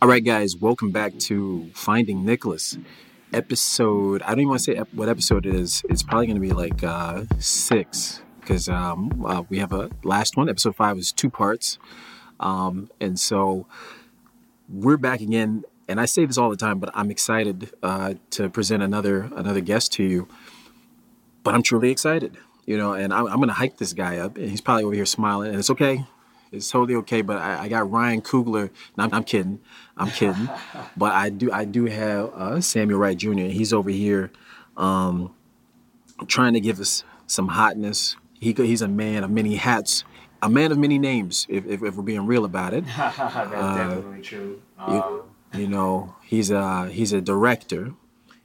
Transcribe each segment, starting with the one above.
All right, guys, welcome back to Finding Nicholas. Episode, I don't even want to say ep- what episode it is. It's probably going to be like uh, six because um, uh, we have a last one. Episode five was two parts. Um, and so we're back again. And I say this all the time, but I'm excited uh, to present another another guest to you. But I'm truly excited, you know, and I'm, I'm going to hype this guy up. And he's probably over here smiling, and it's okay. It's totally okay. But I, I got Ryan Coogler. No, I'm, I'm kidding. I'm kidding. but I do I do have uh, Samuel Wright Jr. He's over here um, trying to give us some hotness. He he's a man of many hats, a man of many names. If, if, if we're being real about it, That's definitely true. Um, you know, he's a he's a director.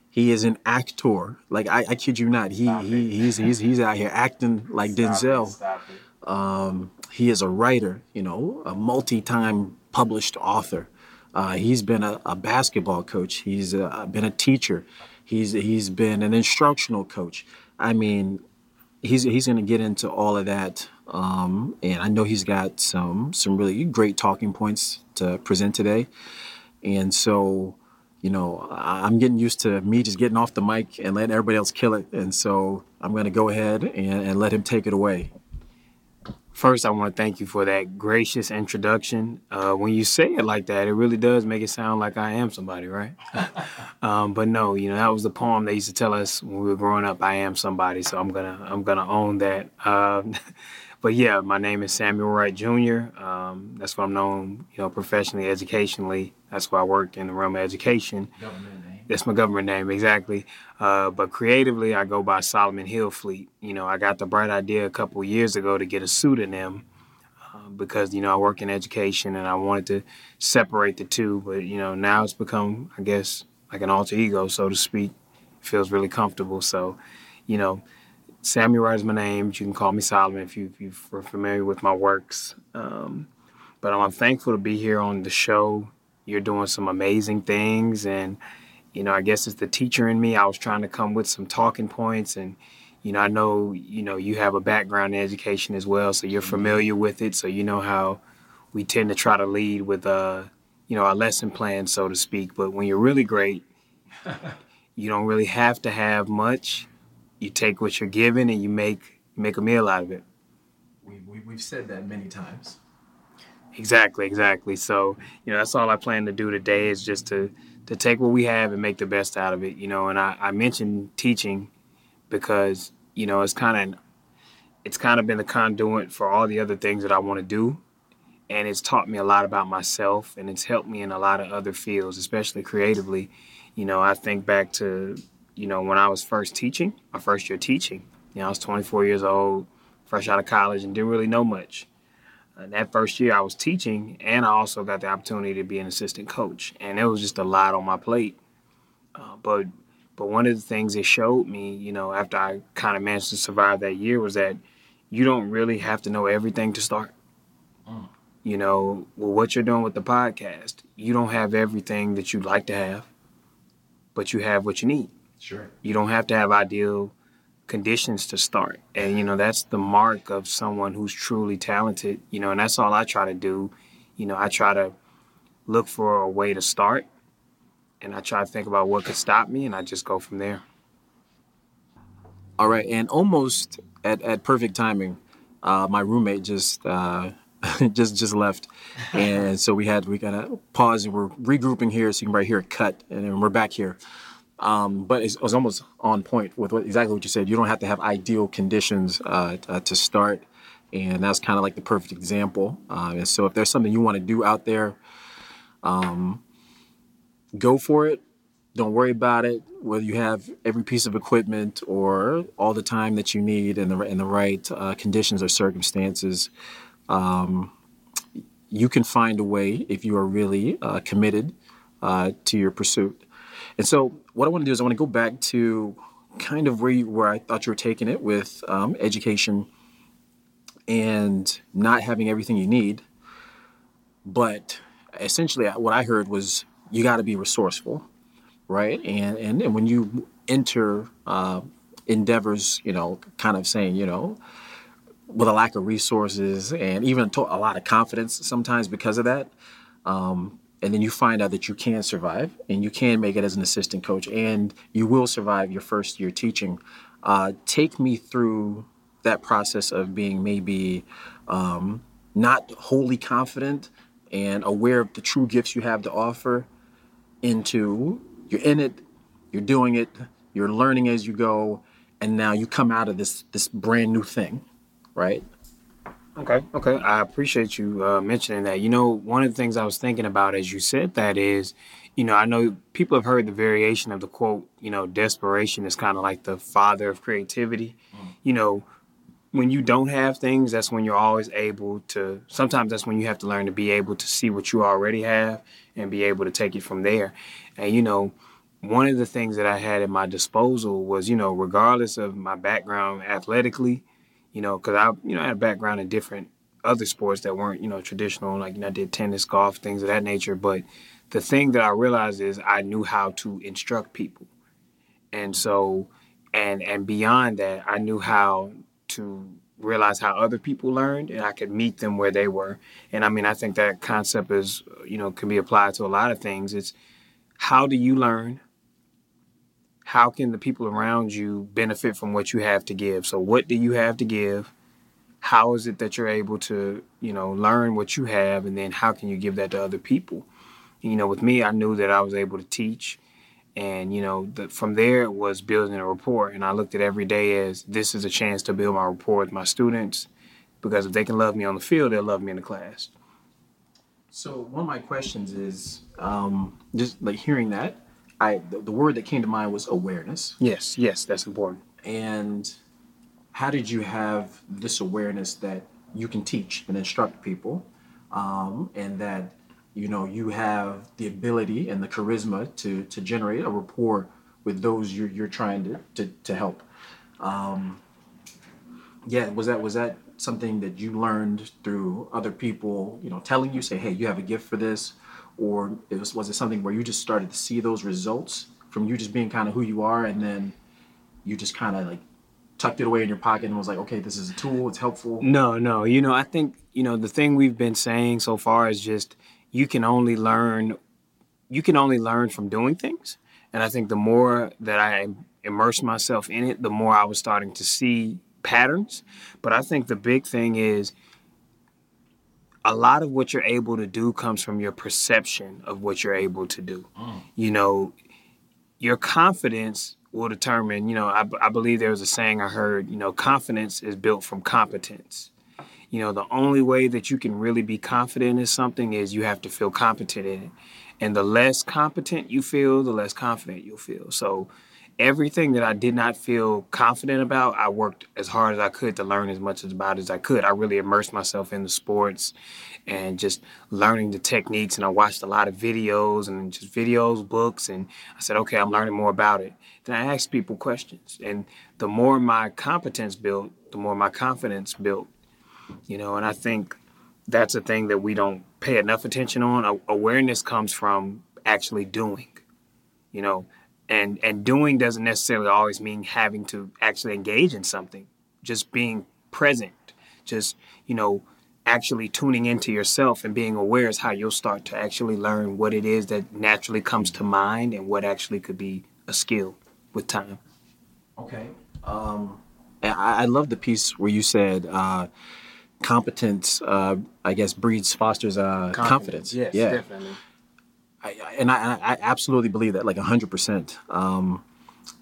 He is an actor. Like I, I kid you not. He he it. he's he's he's out here acting like stop Denzel. It. Um, he is a writer, you know, a multi-time published author. Uh, he's been a, a basketball coach. He's uh been a teacher. He's he's been an instructional coach. I mean, he's he's going to get into all of that, um, and I know he's got some some really great talking points to present today. And so, you know, I'm getting used to me just getting off the mic and letting everybody else kill it. And so I'm going to go ahead and, and let him take it away. First, I want to thank you for that gracious introduction. Uh, when you say it like that, it really does make it sound like I am somebody, right? um, but no, you know that was the poem they used to tell us when we were growing up. I am somebody, so I'm gonna I'm gonna own that. Um, but yeah, my name is Samuel Wright Jr. Um, that's what I'm known, you know, professionally, educationally. That's why I work in the realm of education. Government name. That's my government name, exactly. Uh, but creatively, I go by Solomon Hillfleet. You know, I got the bright idea a couple years ago to get a pseudonym uh, because, you know, I work in education and I wanted to separate the two. But, you know, now it's become, I guess, like an alter ego, so to speak. It feels really comfortable. So, you know, Samuel Wright is my name. But You can call me Solomon if, you, if you're familiar with my works. Um, but I'm thankful to be here on the show. You're doing some amazing things and you know, I guess it's the teacher in me. I was trying to come with some talking points and you know, I know, you know, you have a background in education as well, so you're familiar with it, so you know how we tend to try to lead with uh, you know, our lesson plan, so to speak. But when you're really great, you don't really have to have much. You take what you're given and you make make a meal out of it. We, we, we've said that many times. Exactly, exactly. So, you know, that's all I plan to do today is just to to take what we have and make the best out of it, you know. And I, I mentioned teaching because, you know, it's kind of it's kind of been the conduit for all the other things that I want to do. And it's taught me a lot about myself and it's helped me in a lot of other fields, especially creatively. You know, I think back to, you know, when I was first teaching, my first year teaching. You know, I was 24 years old, fresh out of college, and didn't really know much. Uh, that first year I was teaching, and I also got the opportunity to be an assistant coach, and it was just a lot on my plate. Uh, but but one of the things it showed me, you know, after I kind of managed to survive that year, was that you don't really have to know everything to start. You know, well, what you're doing with the podcast, you don't have everything that you'd like to have, but you have what you need. Sure. You don't have to have ideal conditions to start. And, you know, that's the mark of someone who's truly talented, you know, and that's all I try to do. You know, I try to look for a way to start and I try to think about what could stop me and I just go from there. All right, and almost at, at perfect timing, uh, my roommate just uh, just just left, and so we had we gotta pause and we're regrouping here, so you can right here cut, and then we're back here. Um, but it was almost on point with what, exactly what you said. You don't have to have ideal conditions uh, uh, to start, and that's kind of like the perfect example. Uh, and so if there's something you want to do out there, um, go for it don't worry about it whether you have every piece of equipment or all the time that you need in the the right uh, conditions or circumstances um, you can find a way if you are really uh, committed uh, to your pursuit and so what i want to do is i want to go back to kind of where you where i thought you were taking it with um, education and not having everything you need but essentially what i heard was you got to be resourceful right? And and, and when you enter uh, endeavors, you know, kind of saying, you know, with a lack of resources and even a lot of confidence sometimes because of that, um, and then you find out that you can survive and you can make it as an assistant coach and you will survive your first year teaching. Uh, take me through that process of being maybe um, not wholly confident and aware of the true gifts you have to offer into you're in it, you're doing it, you're learning as you go, and now you come out of this this brand new thing, right? Okay, okay. I appreciate you uh, mentioning that. You know, one of the things I was thinking about as you said that is, you know, I know people have heard the variation of the quote, you know, desperation is kind of like the father of creativity. Mm. You know, when you don't have things, that's when you're always able to, sometimes that's when you have to learn to be able to see what you already have and be able to take it from there. And, you know, one of the things that I had at my disposal was, you know, regardless of my background athletically, you know, because I, you know, I had a background in different other sports that weren't, you know, traditional, like, you know, I did tennis, golf, things of that nature. But the thing that I realized is I knew how to instruct people. And so, and, and beyond that, I knew how to realize how other people learned and I could meet them where they were. And I mean, I think that concept is, you know, can be applied to a lot of things. It's how do you learn? How can the people around you benefit from what you have to give? So what do you have to give? How is it that you're able to, you know, learn what you have and then how can you give that to other people? You know, with me, I knew that I was able to teach and, you know, the, from there it was building a rapport and I looked at every day as this is a chance to build my rapport with my students because if they can love me on the field, they'll love me in the class. So one of my questions is um, just like hearing that, I the, the word that came to mind was awareness. Yes, yes, that's important. And how did you have this awareness that you can teach and instruct people, um, and that you know you have the ability and the charisma to to generate a rapport with those you're you're trying to to, to help. Um, yeah, was that was that something that you learned through other people, you know, telling you, say, hey, you have a gift for this, or it was was it something where you just started to see those results from you just being kind of who you are, and then you just kind of like tucked it away in your pocket and was like, okay, this is a tool, it's helpful. No, no, you know, I think you know the thing we've been saying so far is just you can only learn, you can only learn from doing things, and I think the more that I immersed myself in it, the more I was starting to see patterns. But I think the big thing is a lot of what you're able to do comes from your perception of what you're able to do. Mm. You know, your confidence will determine, you know, I, I believe there was a saying I heard, you know, confidence is built from competence. You know, the only way that you can really be confident in something is you have to feel competent in it. And the less competent you feel, the less confident you'll feel. So, everything that I did not feel confident about, I worked as hard as I could to learn as much about as I could. I really immersed myself in the sports and just learning the techniques. And I watched a lot of videos and just videos, books, and I said, okay, I'm learning more about it. Then I asked people questions, and the more my competence built, the more my confidence built. You know, and I think that's a thing that we don't pay enough attention on. Awareness comes from actually doing. You know, and and doing doesn't necessarily always mean having to actually engage in something just being present just you know actually tuning into yourself and being aware is how you'll start to actually learn what it is that naturally comes to mind and what actually could be a skill with time. Okay um i, I love the piece where you said uh competence uh i guess breeds fosters uh confidence, confidence. yes yeah. definitely I, and I, I, absolutely believe that, like hundred um, percent.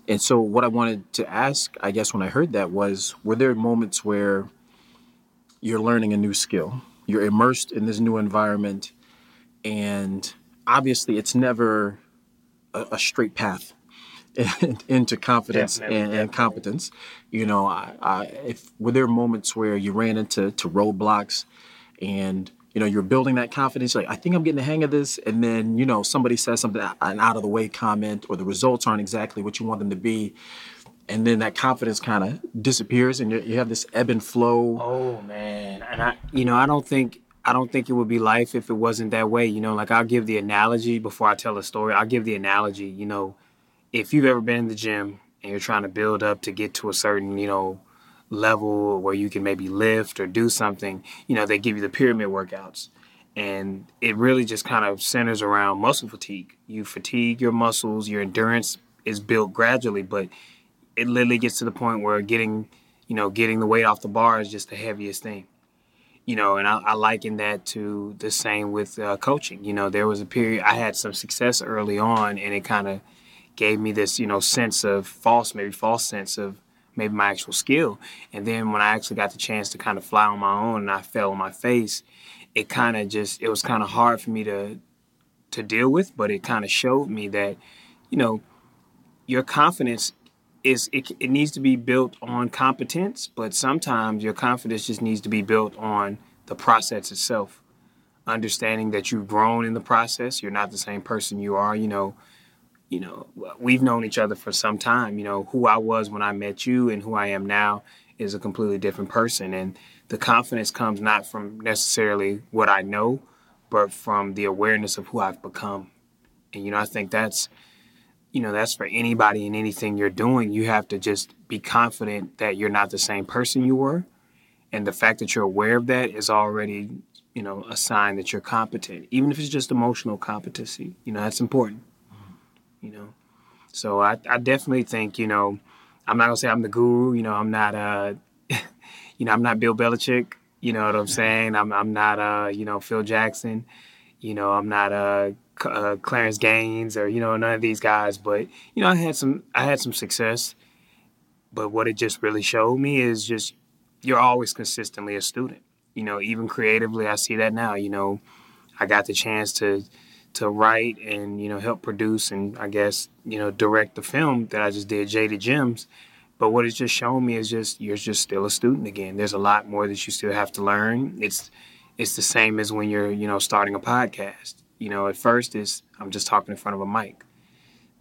And so, what I wanted to ask, I guess, when I heard that was, were there moments where you're learning a new skill, you're immersed in this new environment, and obviously, it's never a, a straight path into confidence and, and, competence. You know, I, I, if were there moments where you ran into to roadblocks and you know, you're building that confidence. Like, I think I'm getting the hang of this. And then, you know, somebody says something, an out of the way comment, or the results aren't exactly what you want them to be. And then that confidence kind of disappears and you have this ebb and flow. Oh, man. And I, you know, I don't think, I don't think it would be life if it wasn't that way. You know, like I'll give the analogy before I tell a story. I'll give the analogy, you know, if you've ever been in the gym and you're trying to build up to get to a certain, you know, level where you can maybe lift or do something, you know, they give you the pyramid workouts. and it really just kind of centers around muscle fatigue. You fatigue your muscles, your endurance is built gradually, but it literally gets to the point where getting, you know, getting the weight off the bar is just the heaviest thing. You know, and I, I liken that to the same with uh, coaching. You know, there was a period I had some success early on, and it kind of gave me this, you know, sense of false, maybe false sense of maybe my actual skill. And then when I actually got the chance to kind of fly on my own and I fell on my face, it kind of just it was kind of hard for me to to deal with, but it kind of showed me that you know your confidence is it, it needs to be built on competence, but sometimes your confidence just needs to be built on the process itself. Understanding that you've grown in the process, you're not the same person you are. You know, you know, we've known each other for some time. You know, who I was when I met you and who I am now is a completely different person, and the confidence comes not from necessarily what I know, but from the awareness of who I've become. And you know, I think that's you know, that's for anybody and anything you're doing. You have to just be confident that you're not the same person you were. And the fact that you're aware of that is already, you know, a sign that you're competent, even if it's just emotional competency. You know, that's important. You know, so I, I definitely think, you know, I'm not gonna say I'm the guru. You know, I'm not uh you know, I'm not Bill Belichick. You know what I'm saying? I'm I'm not uh, you know, Phil Jackson. You know, I'm not uh, uh, Clarence Gaines or you know none of these guys. But you know, I had some I had some success. But what it just really showed me is just you're always consistently a student. You know, even creatively, I see that now. You know, I got the chance to to write and you know help produce and I guess you know direct the film that I just did, Jaded Gems. But what it's just shown me is just you're just still a student again. There's a lot more that you still have to learn. It's it's the same as when you're you know starting a podcast. You know, at first it's I'm just talking in front of a mic.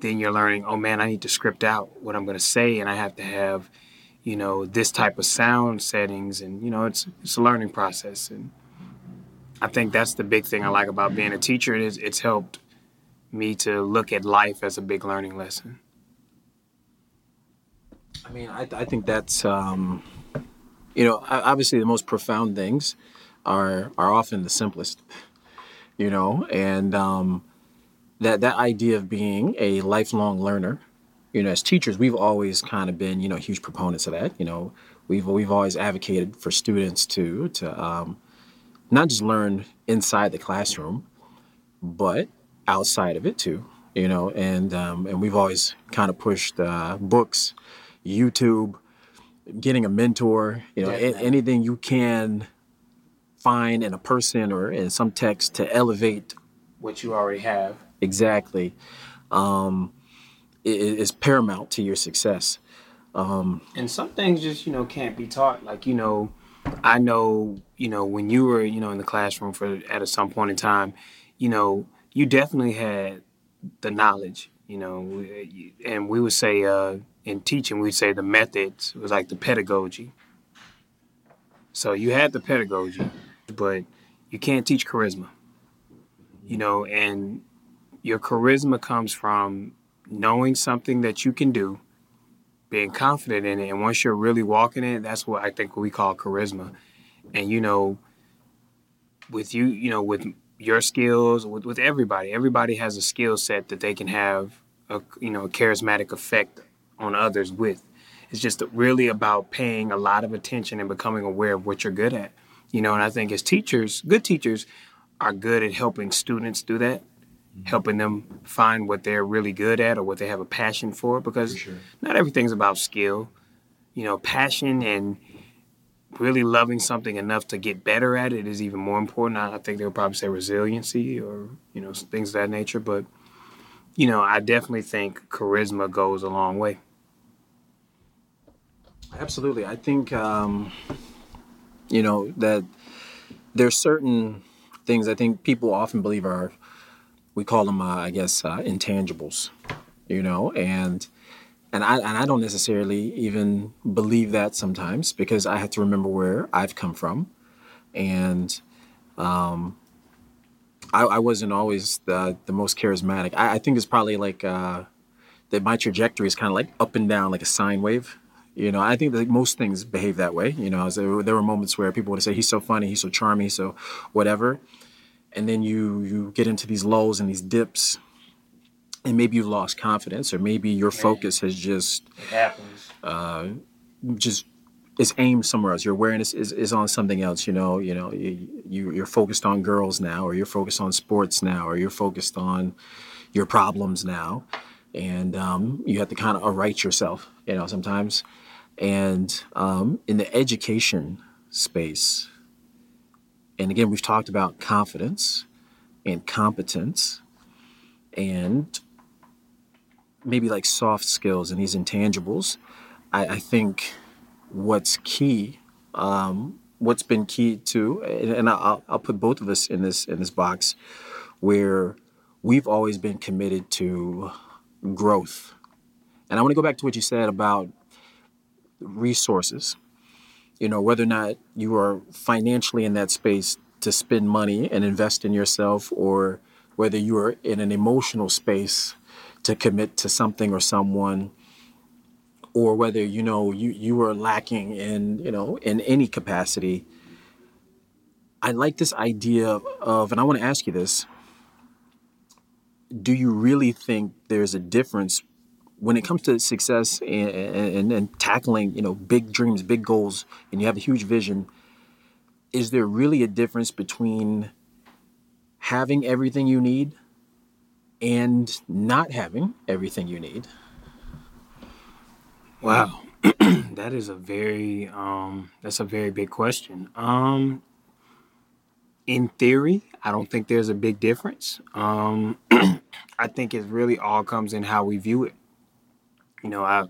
Then you're learning, oh man, I need to script out what I'm going to say, and I have to have you know this type of sound settings, and you know it's it's a learning process. And I think that's the big thing I like about being a teacher. Is it's helped me to look at life as a big learning lesson. I mean, I, I think that's, um, you know, obviously the most profound things are are often the simplest, you know, and um, that that idea of being a lifelong learner, you know, as teachers, we've always kind of been, you know, huge proponents of that. You know, we've we've always advocated for students to to um, not just learn inside the classroom, but outside of it too. You know, and um, and we've always kind of pushed uh, books YouTube, getting a mentor, you know, a- anything you can find in a person or in some text to elevate what you already have. Exactly. Um, is paramount to your success. Um, and some things just, you know, can't be taught. Like, you know, I know, you know, when you were, you know, in the classroom for at some point in time, you know, you definitely had the knowledge, you know, and we would say, uh, in teaching, we'd say the methods was like the pedagogy. So you had the pedagogy, but you can't teach charisma. You know, and your charisma comes from knowing something that you can do, being confident in it, and once you're really walking it, that's what I think we call charisma. And you know, with you, you know, with your skills, with, with everybody, everybody has a skill set that they can have a you know a charismatic effect on others with. It's just really about paying a lot of attention and becoming aware of what you're good at. You know, and I think as teachers, good teachers are good at helping students do that, mm-hmm. helping them find what they're really good at or what they have a passion for because for sure. not everything's about skill. You know, passion and really loving something enough to get better at it is even more important. I think they would probably say resiliency or, you know, things of that nature. But, you know, I definitely think charisma goes a long way. Absolutely. I think, um, you know, that there's certain things I think people often believe are, we call them, uh, I guess, uh, intangibles, you know, and, and I, and I don't necessarily even believe that sometimes because I have to remember where I've come from. And, um, I, I wasn't always the, the most charismatic. I, I think it's probably like, uh, that my trajectory is kind of like up and down like a sine wave you know, I think that most things behave that way. You know, there, were moments where people would say, he's so funny, he's so charming, so whatever. and then you you get into these lulls and these dips and maybe you've lost confidence or maybe your focus has just It happens. uh, just is aimed somewhere else. Your awareness is, is on something else you know you know you, you you're focused on girls now or you're focused on sports now or you're focused on your problems now. And um, you have to kind of right yourself you know sometimes. And um, in the education space and again we've talked about confidence and competence and maybe like soft skills and these intangibles i, I think what's key um, what's been key to and, and I'll, I'll put both of us in this in this box where we've always been committed to growth. And i want to go back to what you said about resources. You know whether or not you are financially in that space to spend money and invest in yourself or whether you are in an emotional space to commit to something or someone or whether you know you you are lacking in you know in any capacity i like this idea of and i want to ask you this do you really think there's a difference when it comes to success and, and, and tackling you know big dreams big goals and you have a huge vision is there really a difference between having everything you need and not having everything you need Wow, that is a very um, that's a very big question. Um, in theory, I don't think there's a big difference. Um, I think it really all comes in how we view it. You know, I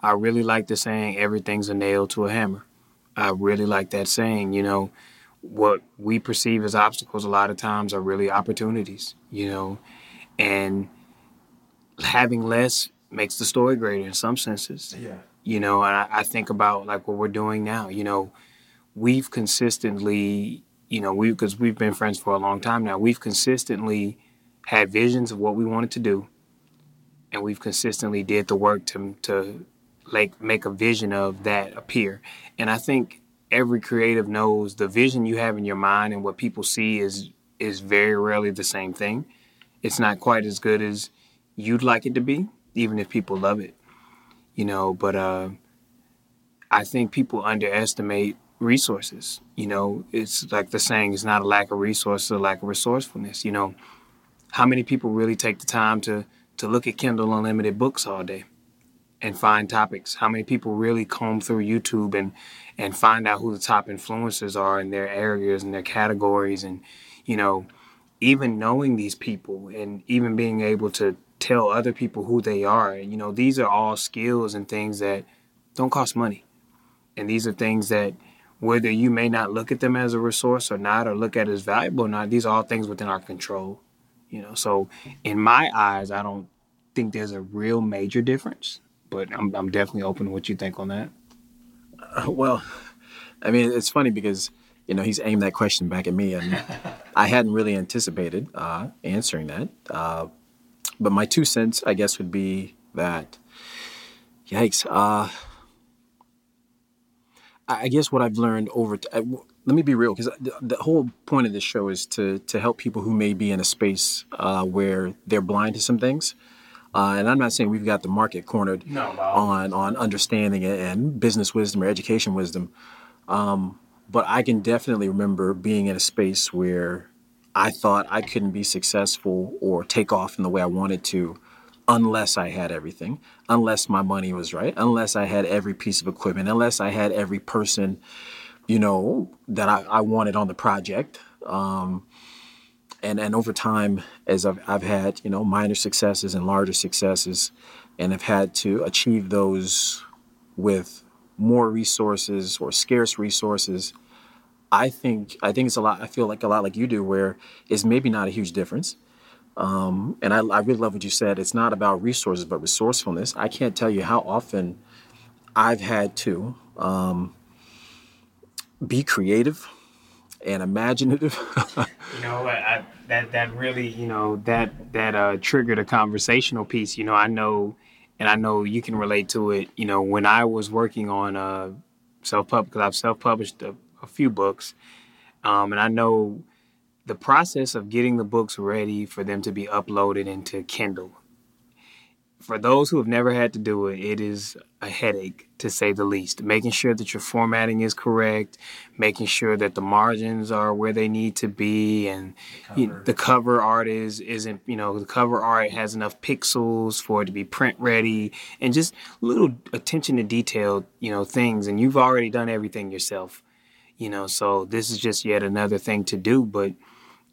I really like the saying "everything's a nail to a hammer." I really like that saying. You know, what we perceive as obstacles a lot of times are really opportunities. You know, and having less makes the story greater in some senses. Yeah. You know and I, I think about like what we're doing now. You know we've consistently you know we because we've been friends for a long time now. We've consistently had visions of what we wanted to do. And we've consistently did the work to to like make a vision of that appear. And i think every creative knows the vision you have in your mind and what people see is is very rarely the same thing it's not quite as good as you'd like it to be even if people love it you know but uh i think people underestimate resources you know? It's like the saying it's not a lack of resources a lack of resourcefulness you know? How many people really take the time to to look at kindle unlimited books all day and find topics? How many people really comb through youtube and and find out who the top influencers are in their areas and their categories and you know even knowing these people and even being able to tell other people who they are you know these are all skills and things that don't cost money. And these are things that whether you may not look at them as a resource or not or look at it as valuable or not these are all things within our control you know. So in my eyes i don't think there's a real major difference but i'm, I'm definitely open to what you think on that. Uh, well i mean it's funny because you know he's aimed that question back at me and i hadn't really anticipated uh, answering that uh, but my two cents i guess would be that yikes uh, I guess what I've learned over. T- I, w- let me be real, because the, the whole point of this show is to to help people who may be in a space uh, where they're blind to some things. Uh, and I'm not saying we've got the market cornered No, all on on understanding it and business wisdom or education wisdom. Um, but I can definitely remember being in a space where I thought I couldn't be successful or take off in the way I wanted to unless I had everything, unless my money was right, unless I had every piece of equipment, unless I had every person, you know, that I, I wanted on the project. Um, and and over time, as I've, I've had, you know, minor successes and larger successes, and have had to achieve those with more resources or scarce resources, I think I think it's a lot. I feel like a lot like you do, where it's maybe not a huge difference. Um, and I, I really love what you said. It's not about resources, but resourcefulness. I can't tell you how often I've had to um, be creative and imaginative. You know, I, that that really, you know, that that uh, triggered a conversational piece. You know, I know, and I know you can relate to it. You know, when I was working on uh, self pub because I've self published a, a few books, um, and I know the process of getting the books ready for them to be uploaded into Kindle. For those who have never had to do it, it is a headache to say the least. Making sure that your formatting is correct, making sure that the margins are where they need to be, and the cover, you know, the cover art is isn't you know the cover art has enough pixels for it to be print ready, and just little attention to detail you know things. And you've already done everything yourself, you know. So this is just yet another thing to do, but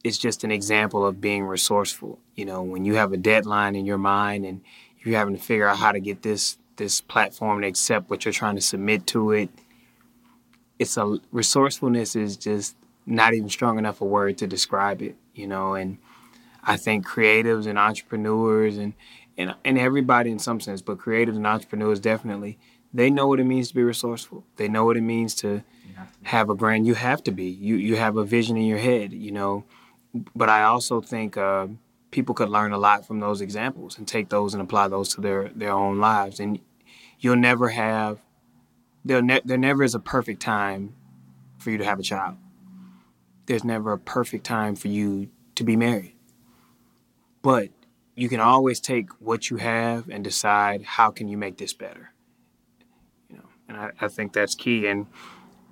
it's just an example of being resourceful. You know, when you have a deadline in your mind and you're having to figure out how to get this this platform to accept what you're trying to submit to it, it's a resourcefulness is just not even strong enough a word to describe it. You know, and I think creatives and entrepreneurs and and and everybody in some sense, but creatives and entrepreneurs definitely they know what it means to be resourceful. They know what it means to, have, to have a brand. You have to be. You you have a vision in your head. You know but I also think uh, people could learn a lot from those examples and take those and apply those to their their own lives. And you'll never have there ne- there never is a perfect time for you to have a child. There's never a perfect time for you to be married. But you can always take what you have and decide how can you make this better. You know, and I, I think that's key. And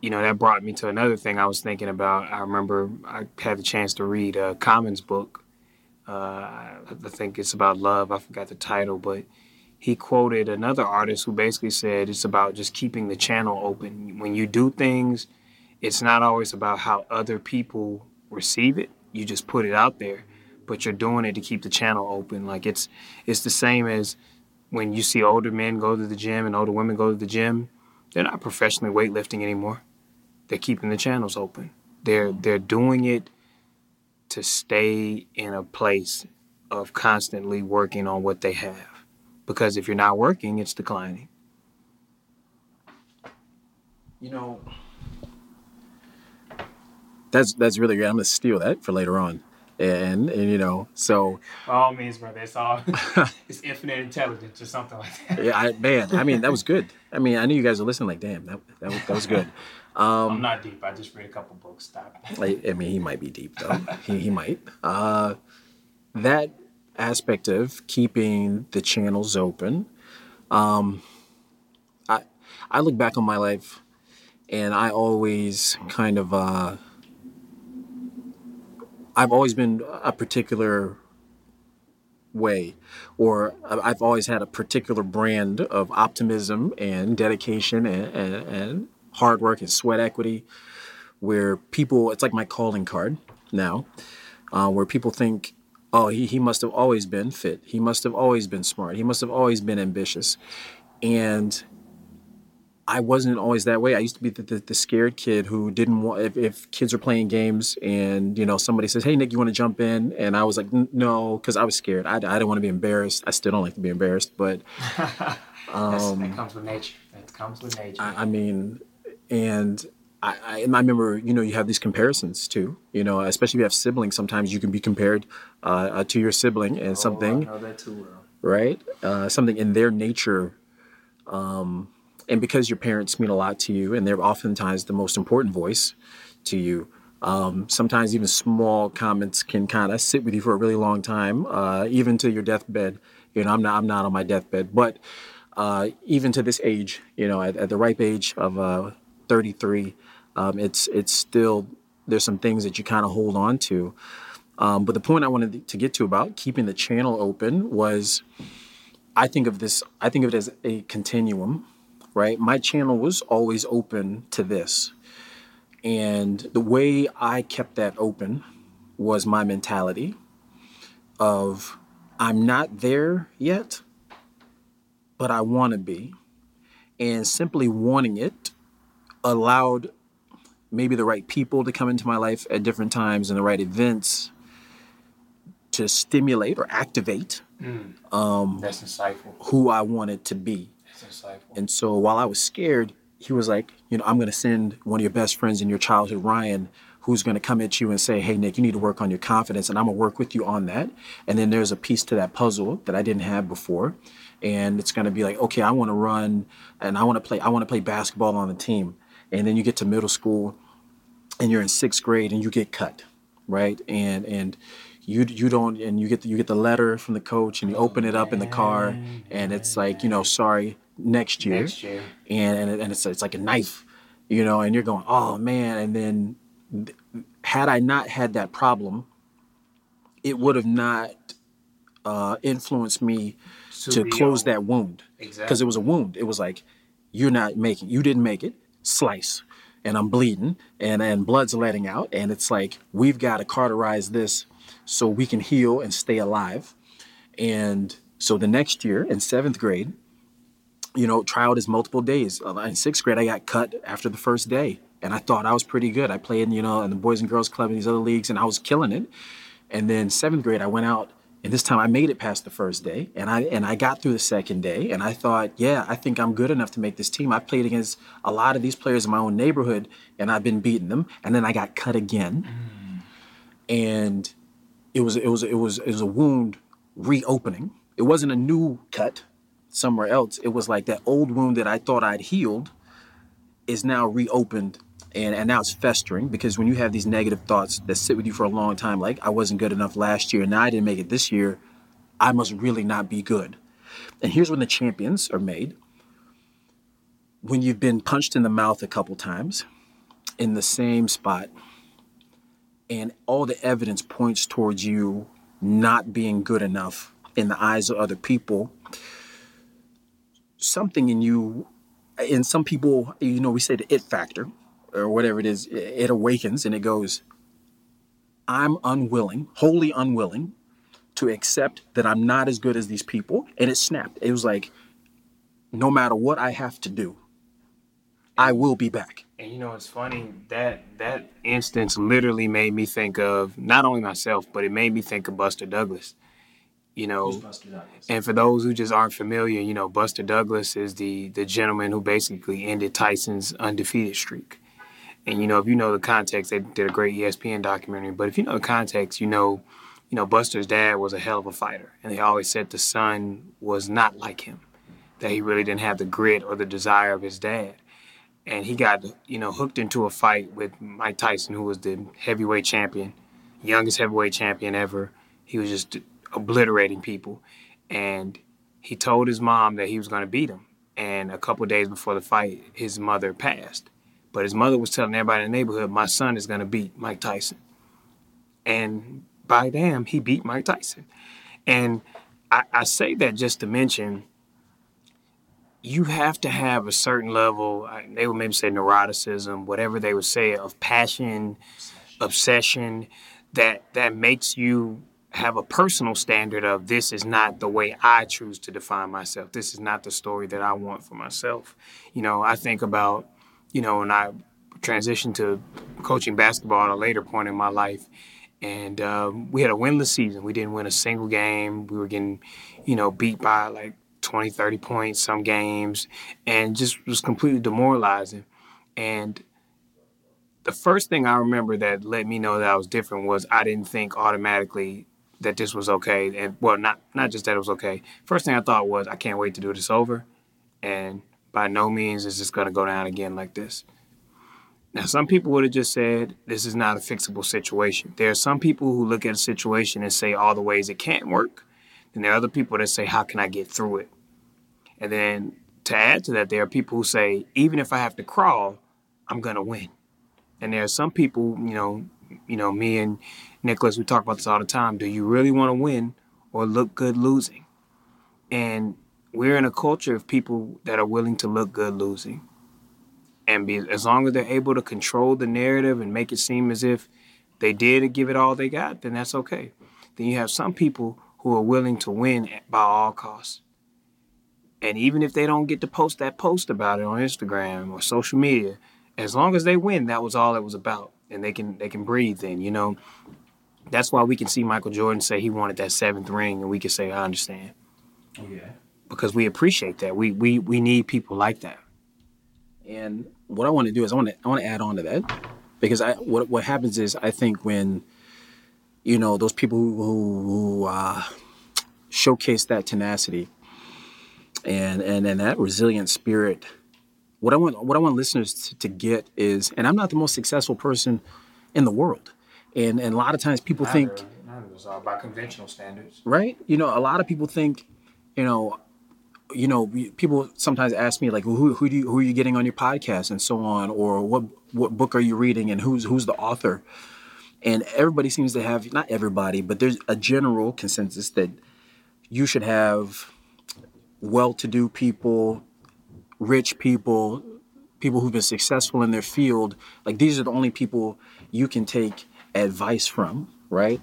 you know, that brought me to another thing I was thinking about. I remember I had the chance to read a Common's book. Uh, I think it's about love. I forgot the title, but he quoted another artist who basically said it's about just keeping the channel open. When you do things, it's not always about how other people receive it. You just put it out there, but you're doing it to keep the channel open. Like it's it's the same as when you see older men go to the gym and older women go to the gym. They're not professionally weightlifting anymore they're keeping the channels open. They're they're doing it to stay in a place of constantly working on what they have. Because if you're not working, it's declining. You know, that's that's really great. I'm gonna steal that for later on. And, and you know, so by all means, brother, it's all it's infinite intelligence or something like that. yeah, I, man, I mean that was good. I mean, I knew you guys were listening. Like, damn, that that was, that was good. Um, I'm not deep. I just read a couple books. Stop. I, I mean, he might be deep though. he, he might. Uh, that aspect of keeping the channels open. Um, I I look back on my life, and I always kind of uh, I've always been a particular way, or I've always had a particular brand of optimism and dedication and, and, and hard work and sweat equity, where people, it's like my calling card now, uh, where people think, oh, he, he must have always been fit. He must have always been smart. He must have always been ambitious. And I wasn't always that way. I used to be the, the, the scared kid who didn't want, if, if, kids are playing games and, you know, somebody says, hey, Nick, you want to jump in? And I was like, no, because I was scared. I, I didn't want to be embarrassed. I still don't like to be embarrassed, but. Um, that comes with nature. That comes with nature. I, I mean, and I, I, I, remember, you know, you have these comparisons too. You know, especially if you have siblings. Sometimes you can be compared uh, uh, to your sibling and oh, something. I know that too well. Right, uh, something in their nature, um, and because your parents mean a lot to you, and they're oftentimes the most important voice to you. Um, sometimes even small comments can kind of sit with you for a really long time, uh, even to your deathbed. You know, I'm not I'm not on my deathbed, but uh, even to this age, you know, at, at the ripe age of uh, 33, um, it's it's still there's some things that you kind of hold on to. Um, but the point I wanted to get to about keeping the channel open was, I think of this. I think of it as a continuum, right? My channel was always open to this, and the way I kept that open was my mentality of I'm not there yet, but I want to be, and simply wanting it allowed maybe the right people to come into my life at different times and the right events to stimulate or activate mm. um, that's insightful. who i wanted to be. That's insightful. And so while i was scared he was like you know i'm going to send one of your best friends in your childhood ryan who's going to come at you and say hey nick you need to work on your confidence and i'm going to work with you on that and then there's a piece to that puzzle that i didn't have before and it's going to be like okay i want to run and i want to play i want to play basketball on the team and then you get to middle school and you're in sixth grade and you get cut right? And and you you don't and you get the, you get the letter from the coach and you open it up in the car and it's like you know sorry next year, Next year. and and, and it's it's like a knife, you know, and you're going oh man, and then had I not had that problem, it would have not uh, influenced me to close that wound because Exactly. it was a wound. It was like you're not making, you didn't make it, slice, and I'm bleeding, and and blood's letting out, and it's like we've got to cauterize this so we can heal and stay alive. And so the next year in seventh grade, you know, tryout is multiple days. Uh, In sixth grade, I got cut after the first day, and I thought I was pretty good. I played, you know, in the Boys and Girls Club and these other leagues, and I was killing it. And then seventh grade, I went out, and this time I made it past the first day, and I and I got through the second day, and I thought, yeah, I think I'm good enough to make this team. I played against a lot of these players in my own neighborhood, and I've been beating them. And then I got cut again, and it was it was it was it was a wound reopening. It wasn't a new cut somewhere else. It was like that old wound that I thought I'd healed is now reopened and, and now it's festering because when you have these negative thoughts that sit with you for a long time, like I wasn't good enough last year and now I didn't make it this year, I must really not be good. And here's when the champions are made. When you've been punched in the mouth a couple times in the same spot, and all the evidence points towards you not being good enough in the eyes of other people, something in you, in some people, you know, we say the it factor or whatever it is, it awakens and it goes, I'm unwilling, wholly unwilling to accept that I'm not as good as these people. And it snapped. It was like, no matter what I have to do, I will be back. And you know, it's funny that that instance literally made me think of not only myself, but it made me think of Buster Douglas. You know, and for those who just aren't familiar, you know, Buster Douglas is the the gentleman who basically ended Tyson's undefeated streak. And you know, if you know the context, they did a great ESPN documentary. But if you know the context, you know, you know, Buster's dad was a hell of a fighter, and they always said the son was not like him, that he really didn't have the grit or the desire of his dad and he got you know hooked into a fight with Mike Tyson, who was the heavyweight champion, youngest heavyweight champion ever. He was just obliterating people, and he told his mom that he was going to beat him. And a couple days before the fight, his mother passed. But his mother was telling everybody in the neighborhood, "My son is going to beat Mike Tyson." And by damn, he beat Mike Tyson. And I, I say that just to mention you have to have a certain level, they would maybe say neuroticism, whatever they would say, of passion, obsession, that that makes you have a personal standard of this is not the way I choose to define myself. This is not the story that I want for myself. You know, I think about, you know, when I transitioned to coaching basketball at a later point in my life, and um, we had a winless season. We didn't win a single game. We were getting, you know, beat by like 20, 30 points some games, and just was completely demoralizing. And the first thing I remember that let me know that I was different was I didn't think automatically that this was okay. And well, not not just that it was okay. First thing I thought was I can't wait to do this over, and by no means is this going to go down again like this. Now, some people would have just said this is not a fixable situation. There are some people who look at a situation and say all the ways it can't work. Then there are other people that say, how can I get through it? And then to add to that, there are people who say, even if I have to crawl, I'm gonna win. And there are some people, you know, you know, me and Nicholas, we talk about this all the time. Do you really want to win or look good losing? And we're in a culture of people that are willing to look good losing. And be as long as they're able to control the narrative and make it seem as if they did give it all they got, then that's okay. Then you have some people who are willing to win by all costs. And even if they don't get to post that post about it on Instagram or social media, as long as they win, that was all it was about. And they can they can breathe then, you know. That's why we can see Michael Jordan say he wanted that seventh ring and we can say, I understand. Oh, yeah. Because we appreciate that. We we we need people like that. And what I want to do is I want to I want to add on to that because I what what happens is I think when you know those people who, who uh, showcase that tenacity and and and that resilient spirit, what I want what I want listeners to, to get is, and I'm not the most successful person in the world, And and a lot of times people think Neither, neither of by conventional standards. right? You know, a lot of people think, you know, you know, people sometimes ask me like, who who do you, who are you getting on your podcast and so on, or what what book are you reading and who's who's the author? And everybody seems to have not everybody, but there's a general consensus that you should have well-to-do people, rich people, people who've been successful in their field. Like these are the only people you can take advice from, right?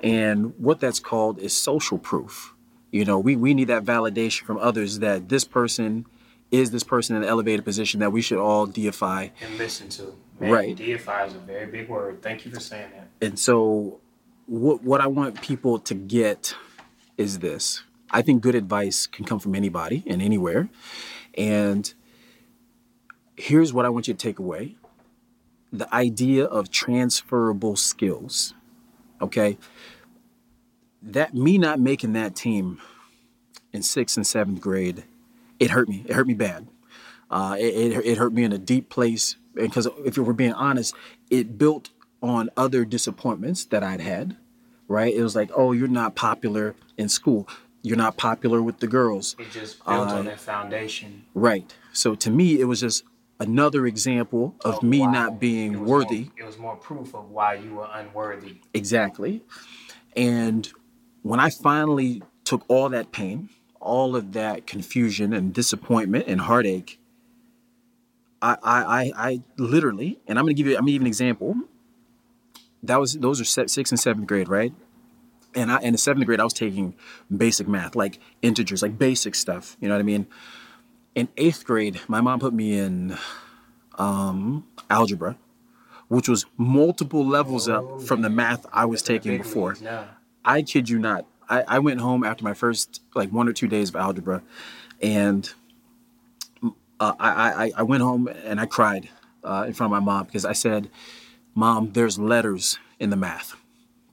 And what that's called is social proof. You know, we, we need that validation from others that this person is this person in an elevated position that we should all deify. And listen to. Man, Right. Deify is a very big word. Thank you for saying that. And so what what I want people to get is this. I think good advice can come from anybody and anywhere. And here's what I want you to take away. The idea of transferable skills. Okay? That me not making that team in 6th and 7th grade, it hurt me. It hurt me bad. Uh, it, it, it hurt me in a deep place because if we're being honest, it built on other disappointments that I'd had, right? It was like, oh, you're not popular in school. You're not popular with the girls. It just built Uh, on that foundation. Right. So to me, it was just another example of of me not being it worthy. More, it was more proof of why you were unworthy. Exactly. And when I finally took all that pain, all of that confusion and disappointment and heartache, I I I, I literally, and I'm gonna give you I'm gonna give you an example. That was those are sixth and seventh grade, right? And I in the seventh grade I was taking basic math, like integers, like basic stuff. You know what I mean? In eighth grade, my mom put me in um, algebra, which was multiple levels Oh, up from the math I was taking before. I kid you not. I, I went home after my first like one or two days of algebra, and uh, I, I I went home and I cried uh, in front of my mom because I said, "Mom, there's letters in the math.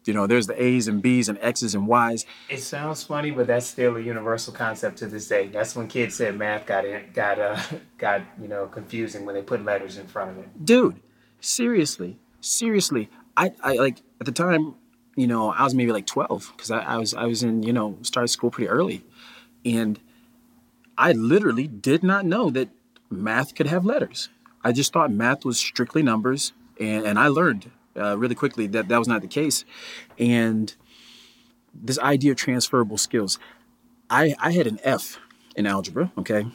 You know, there's the A's and B's and X's and Y's. It sounds funny, but that's still a universal concept to this day. That's when kids said math got in, got uh, got you know confusing when they put letters in front of it. dude seriously seriously i i like at the time you know i was maybe like 12 because I, I was i was in you know started school pretty early. And i literally did not know that math could have letters. I just thought math was strictly numbers and and i learned uh, really quickly that that was not the case. And this idea of transferable skills i i had an f in algebra okay?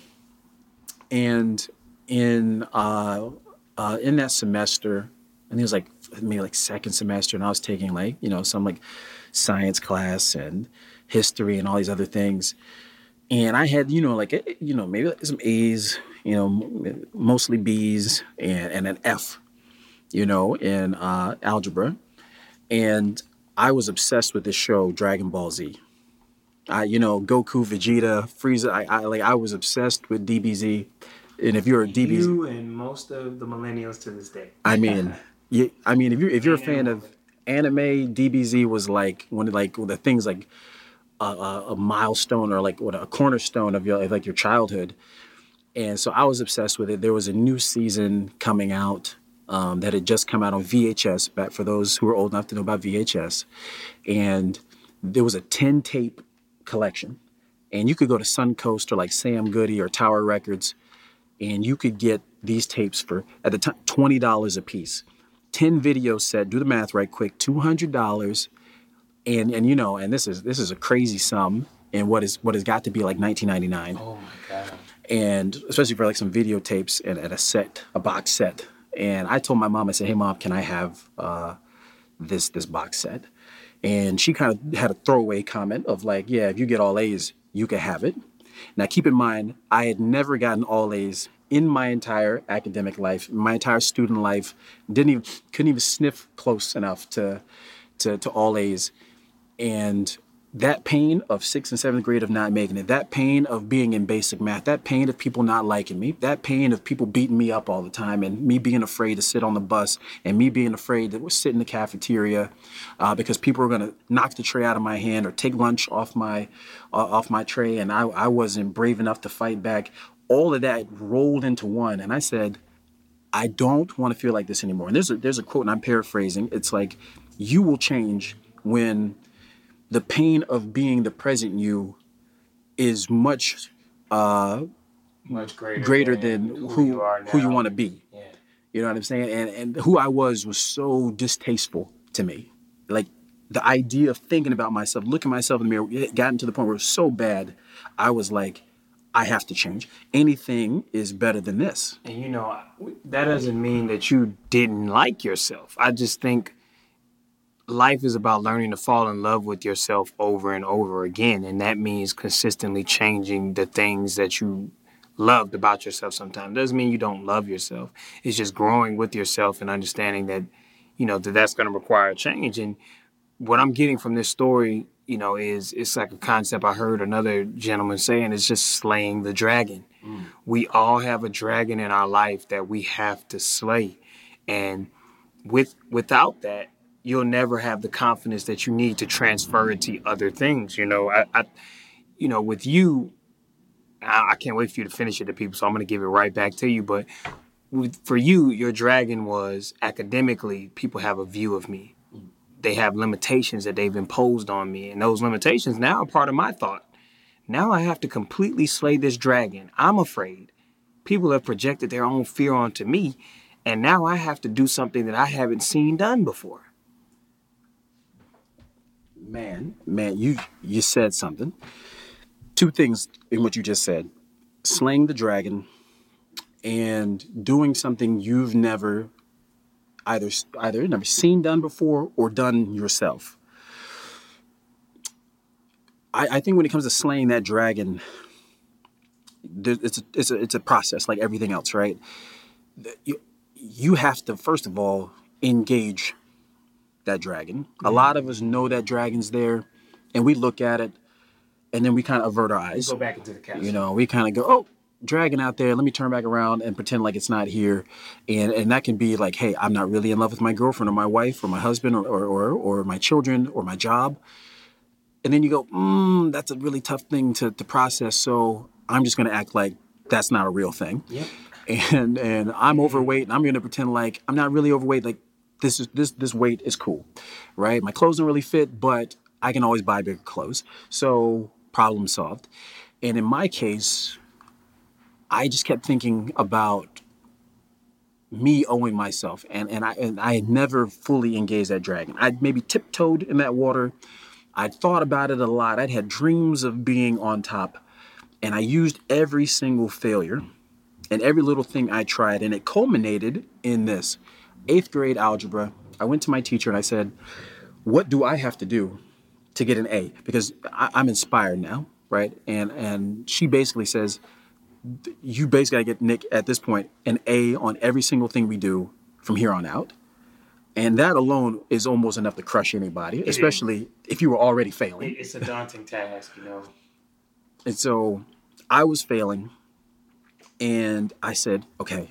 And in uh, uh, in that semester, and it was like maybe like second semester, and I was taking like you know some like science class and history and all these other things, and I had you know like eh, you know maybe like some A's, you know mostly B's and, and an F, you know in uh, algebra, and I was obsessed with this show Dragon Ball Z. I, you know, Goku, Vegeta, Frieza. I, I like. I was obsessed with DBZ, and if you're a DBZ, You and most of the millennials to this day. I mean, you, I mean, if you're if you're a fan of anime, DBZ was like one of like the things like a, a, a milestone or like what a cornerstone of your of like your childhood. And so I was obsessed with it. There was a new season coming out um, that had just come out on VHS. Back for those who are old enough to know about VHS, and there was a ten tape collection, and you could go to Suncoast or like Sam Goody or Tower Records and you could get these tapes for at the time twenty dollars a piece. Ten video set. Do the math right quick. Two hundred dollars, and and you know, and this is this is a crazy sum and what is what has got to be like nineteen ninety nine, Oh my god. and especially for like some videotapes and, and a set, a box set. And I told my mom, I said, "Hey, mom, can I have uh, this this box set?" And she kind of had a throwaway comment of like, "Yeah, if you get all A's, you can have it." Now, keep in mind, I had never gotten all A's in my entire academic life, my entire student life. Didn't even couldn't even sniff close enough to to, to all A's, and that pain of sixth and seventh grade of not making it, that pain of being in basic math, that pain of people not liking me, that pain of people beating me up all the time, and me being afraid to sit on the bus, and me being afraid to sit in the cafeteria uh, because people were going to knock the tray out of my hand or take lunch off my uh, off my tray, and I, I wasn't brave enough to fight back. All of that rolled into one, and I said, I don't want to feel like this anymore. And there's a there's a quote, and I'm paraphrasing. It's like, you will change when the pain of being the present you is much uh, Much greater, greater than who you are who you want to be. Yeah. You know what I'm saying? And and who I was was so distasteful to me. Like the idea of thinking about myself, looking myself in the mirror, it gotten to the point where it was so bad, I was like, I have to change. Anything is better than this. And you know, that doesn't mean that you didn't like yourself. I just think life is about learning to fall in love with yourself over and over again. And that means consistently changing the things that you loved about yourself sometimes. Doesn't mean you don't love yourself. It's just growing with yourself and understanding that, you know, that that's going to require change. And what I'm getting from this story, you know, is it's like a concept I heard another gentleman saying it's just slaying the dragon. Mm. We all have a dragon in our life that we have to slay. And with without that, you'll never have the confidence that you need to transfer it to other things. You know, I, I you know, with you, I, I can't wait for you to finish it to people, so I'm gonna give it right back to you. But with, for you, your dragon was academically, people have a view of me they have limitations that they've imposed on me. And those limitations now are part of my thought. Now I have to completely slay this dragon. I'm afraid. People have projected their own fear onto me. And now I have to do something that I haven't seen done before. Man, man, you you said something. Two things in what you just said. Slaying the dragon and doing something you've never either either never seen done before or done yourself. I, I think when it comes to slaying that dragon, there, it's a, it's a it's a process like everything else, right? You, you have to first of all engage that dragon. A mm-hmm. lot of us know that dragon's there, and we look at it, and then we kind of avert our eyes. Go back into the castle. You know, we kind of go, oh, dragon out there. Let me turn back around and pretend like it's not here. And and that can be like, hey, I'm not really in love with my girlfriend or my wife or my husband or or or, or my children or my job. And then you go, mm, that's a really tough thing to, to process. So I'm just gonna act like that's not a real thing. Yep. And and I'm overweight and I'm gonna pretend like I'm not really overweight. Like this is this this weight is cool, right? My clothes don't really fit, but I can always buy bigger clothes. So problem solved. And in my case, I just kept thinking about me owing myself, and and I and I had never fully engaged that dragon. I'd maybe tiptoed in that water. I'd thought about it a lot. I'd had dreams of being on top, and I used every single failure and every little thing I tried, and it culminated in this eighth grade algebra. I went to my teacher and I said, "What do I have to do to get an A?" Because I, I'm inspired now, right? And and she basically says, "You basically got to get Nick at this point an A on every single thing we do from here on out." And that alone is almost enough to crush anybody, especially if you were already failing. It's a daunting task, you know. And so I was failing, and I said, okay.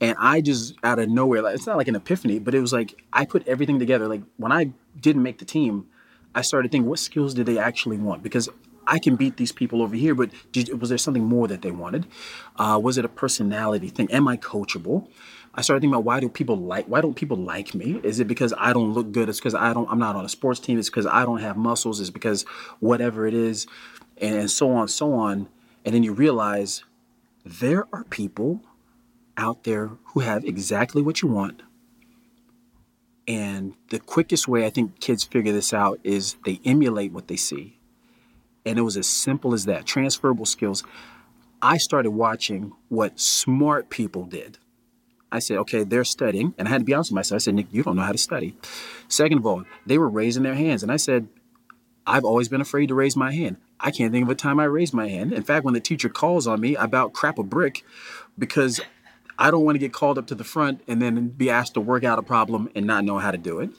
And I just out of nowhere, like it's not like an epiphany, but it was like I put everything together. Like when I didn't make the team, I started thinking, what skills did they actually want? Because I can beat these people over here, but did, was there something more that they wanted? Uh, was it a personality thing? Am I coachable? I started thinking about why do people like why don't people like me? Is it because I don't look good? It's because I don't I'm not on a sports team. It's because I don't have muscles. It's because whatever it is, and, and so on, so on. And then you realize there are people out there who have exactly what you want. And the quickest way I think kids figure this out is they emulate what they see. And it was as simple as that transferable skills. I started watching what smart people did. I said, okay, they're studying. And I had to be honest with myself. I said, Nick, you don't know how to study. Second of all, they were raising their hands. And I said, I've always been afraid to raise my hand. I can't think of a time I raised my hand. In fact, when the teacher calls on me, I about crap a brick because I don't want to get called up to the front and then be asked to work out a problem and not know how to do it.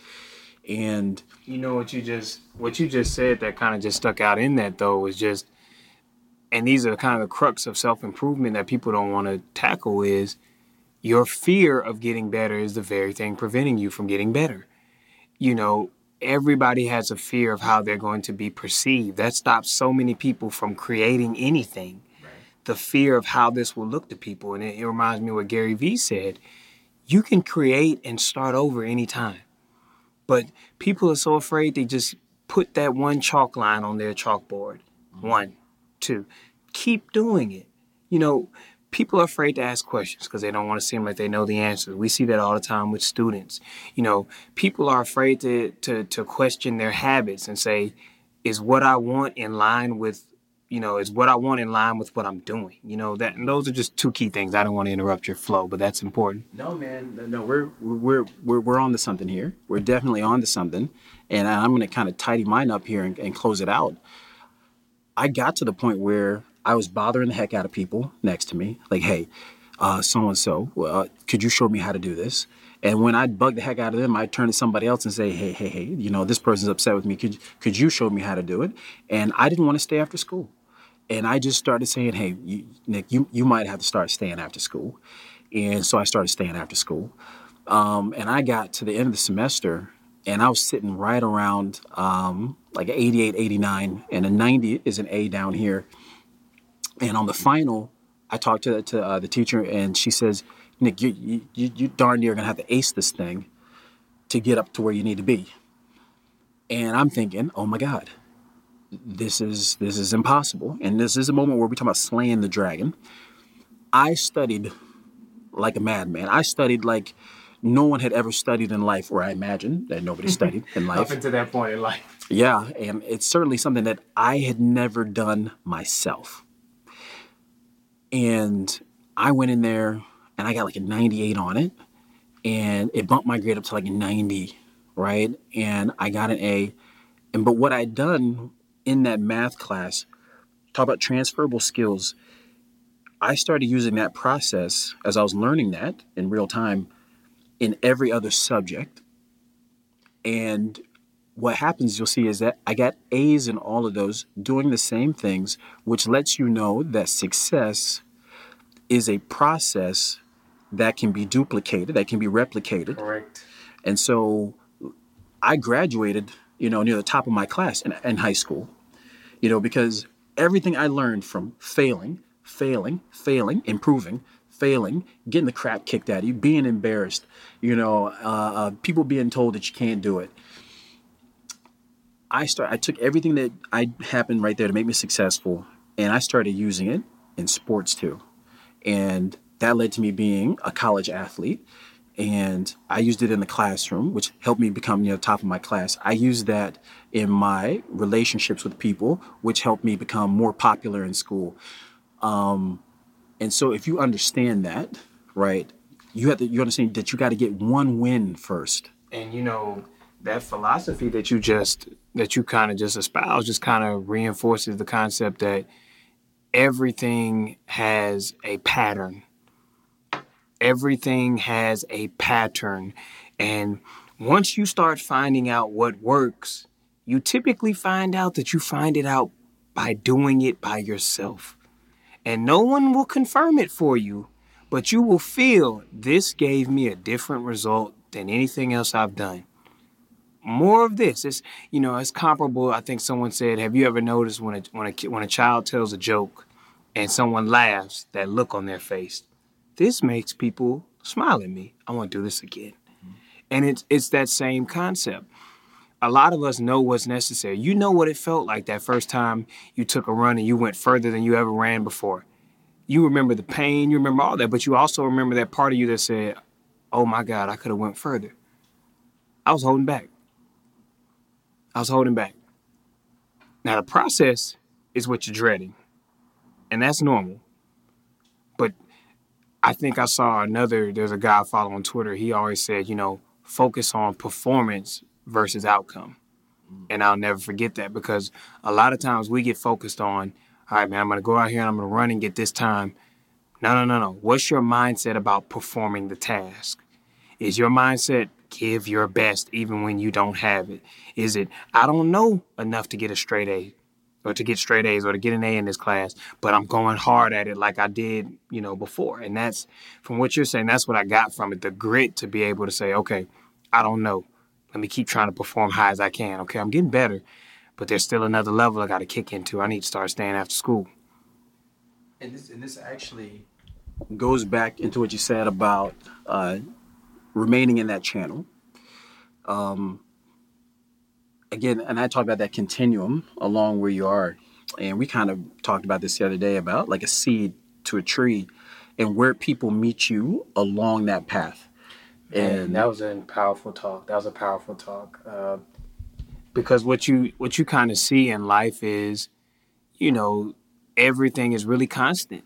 And You know what you just what you just said that kind of just stuck out in that though was just and these are kind of the crux of self-improvement that people don't want to tackle is your fear of getting better is the very thing preventing you from getting better. You know, everybody has a fear of how they're going to be perceived. That stops so many people from creating anything. The fear of how this will look to people. And it, it reminds me of what Gary Vee said. You can create and start over anytime But people are so afraid they just put that one chalk line on their chalkboard. Mm-hmm. One, two. Keep doing it. You know, people are afraid to ask questions because they don't want to seem like they know the answers. We see that all the time with students. You know, people are afraid to to to question their habits and say, is what I want in line with you know, is what I want in line with what I'm doing. You know that, and those are just two key things. I don't want to interrupt your flow, but that's important. No, man, no, we're we're we're we're on to something here. We're definitely on to something, and I'm going to kind of tidy mine up here and, and close it out. I got to the point where I was bothering the heck out of people next to me, like, hey, so and so, could you show me how to do this? And when I'd bug the heck out of them, I'd turn to somebody else and say, hey, hey, hey, you know, this person's upset with me. Could could you show me how to do it? And I didn't want to stay after school and I just started saying, "Hey, you, Nick, you you might have to start staying after school," and so I started staying after school. Um, and I got to the end of the semester, and I was sitting right around um, like 88, 89, and a 90 is an A down here. And on the final, I talked to to uh, the teacher, and she says, "Nick, you you, you darn near gonna have to ace this thing to get up to where you need to be." And I'm thinking, "Oh my God." This is this is impossible. And this is a moment where we talk about slaying the dragon. I studied like a madman. I studied like no one had ever studied in life, or I imagine that nobody studied in life. Up until that point in life. Yeah, and it's certainly something that I had never done myself. And I went in there and I got like a 98 on it, and it bumped my grade up to like a 90, right? And I got an A. And but what I'd done in that math class, talk about transferable skills. I started using that process as I was learning that in real time in every other subject. And what happens, you'll see, is that I got A's in all of those doing the same things, which lets you know that success is a process that can be duplicated, that can be replicated. Correct. And so I graduated you know, near the top of my class in, in high school, you know, because everything I learned from failing, failing, failing, improving, failing, getting the crap kicked out of you, being embarrassed, you know, uh, uh, people being told that you can't do it. I start. I took everything that I happened right there to make me successful, and I started using it in sports too, and that led to me being a college athlete and I used it in the classroom, which helped me become near the top of my class. I used that in my relationships with people, which helped me become more popular in school. Um, and so, if you understand that, right, you have to you understand that you got to get one win first. And you know that philosophy that you just that you kind of just espouse just kind of reinforces the concept that everything has a pattern everything has a pattern. And once you start finding out what works, you typically find out that you find it out by doing it by yourself. And no one will confirm it for you, but you will feel this gave me a different result than anything else I've done. More of this. It's you know, it's comparable. I think someone said, "Have you ever noticed when a when a when a child tells a joke and someone laughs, that look on their face? This makes people smile at me. I want to do this again. Mm-hmm. And it's it's that same concept. A lot of us know what's necessary. You know what it felt like that first time you took a run and you went further than you ever ran before. You remember the pain, you remember all that, but you also remember that part of you that said, "Oh my God, I could have went further." I was holding back. I was holding back. Now the process is what you're dreading, and that's normal. I think I saw another. There's a guy I follow on Twitter. He always said, you know, focus on performance versus outcome. Mm. And I'll never forget that because a lot of times we get focused on, all right, man, I'm going to go out here and I'm going to run and get this time. No, no, no, no. What's your mindset about performing the task? Is your mindset give your best even when you don't have it? Is it, I don't know enough to get a straight A? Or to get straight A's or to get an A in this class, but I'm going hard at it like I did, you know, before. And that's from what you're saying, that's what I got from it. The grit to be able to say, okay, I don't know. Let me keep trying to perform high as I can. Okay, I'm getting better, but there's still another level I got to kick into. I need to start staying after school. And this, and this actually goes back into what you said about uh, remaining in that channel. Um, again, and I talked about that continuum along where you are, and we kind of talked about this the other day about like a seed to a tree, and where people meet you along that path. And that was a powerful talk. That was a powerful talk. Uh, because what you what you kind of see in life is, you know, everything is really constant.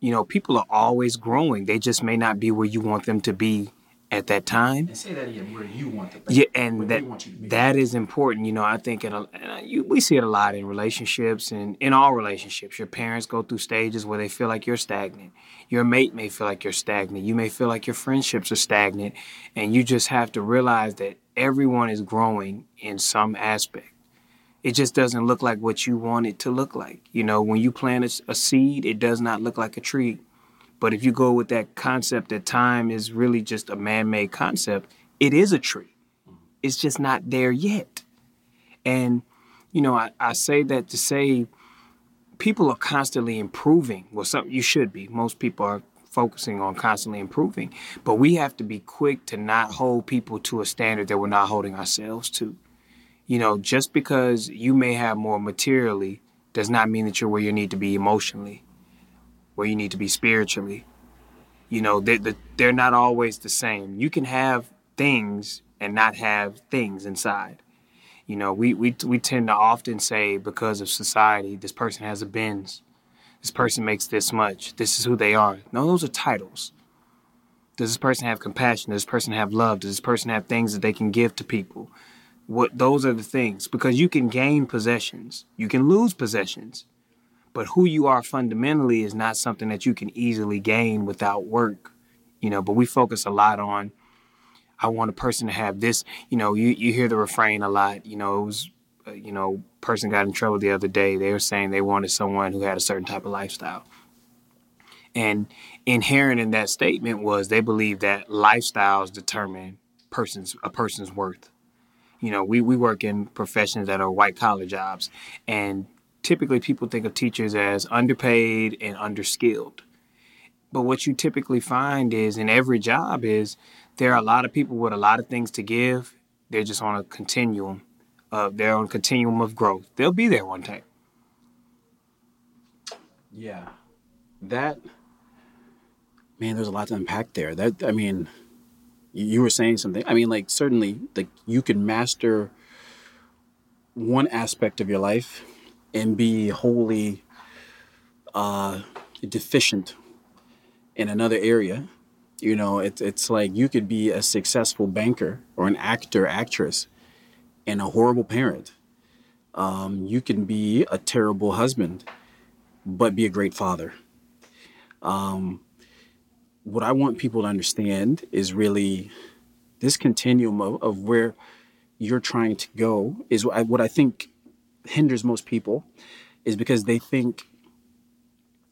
You know, people are always growing. They just may not be where you want them to be at that time. And say that again, where you want them. Yeah, and that that is important. You know, I think in a, you, we see it a lot in relationships and in all relationships. Your parents go through stages where they feel like you're stagnant. Your mate may feel like you're stagnant. You may feel like your friendships are stagnant, and you just have to realize that everyone is growing in some aspect. It just doesn't look like what you want it to look like. You know, when you plant a, a seed, it does not look like a tree but if you go with that concept that time is really just a man made concept, it is a tree. Mm-hmm. It's just not there yet. And, you know, I, I say that to say people are constantly improving. Well, some, you should be. Most people are focusing on constantly improving. But we have to be quick to not hold people to a standard that we're not holding ourselves to. You know, just because you may have more materially does not mean that you're where you need to be emotionally where you need to be spiritually. You know, they, they're not always the same. You can have things and not have things inside. You know, we, we, we tend to often say because of society, this person has a Benz, this person makes this much, this is who they are. No, those are titles. Does this person have compassion? Does this person have love? Does this person have things that they can give to people? What those are the things because you can gain possessions, you can lose possessions, but who you are fundamentally is not something that you can easily gain without work, you know. But we focus a lot on, I want a person to have this, you know. You you hear the refrain a lot, you know. It was, uh, you know, person got in trouble the other day. They were saying they wanted someone who had a certain type of lifestyle. And inherent in that statement was they believe that lifestyles determine person's a person's worth. You know, we, we work in professions that are white collar jobs and typically people think of teachers as underpaid and underskilled. But what you typically find is in every job is there are a lot of people with a lot of things to give. They're just on a continuum. Uh, they're on continuum of growth. They'll be there one day. Yeah, that man. There's a lot to unpack there. That I mean, you were saying something. I mean, like certainly, like you can master one aspect of your life and be wholly uh, deficient in another area. You know, it's it's like you could be a successful banker or an actor, actress, and a horrible parent. Um, you can be a terrible husband, but be a great father. Um, what I want people to understand is really this continuum of, of where you're trying to go is what I, what I think hinders most people is because they think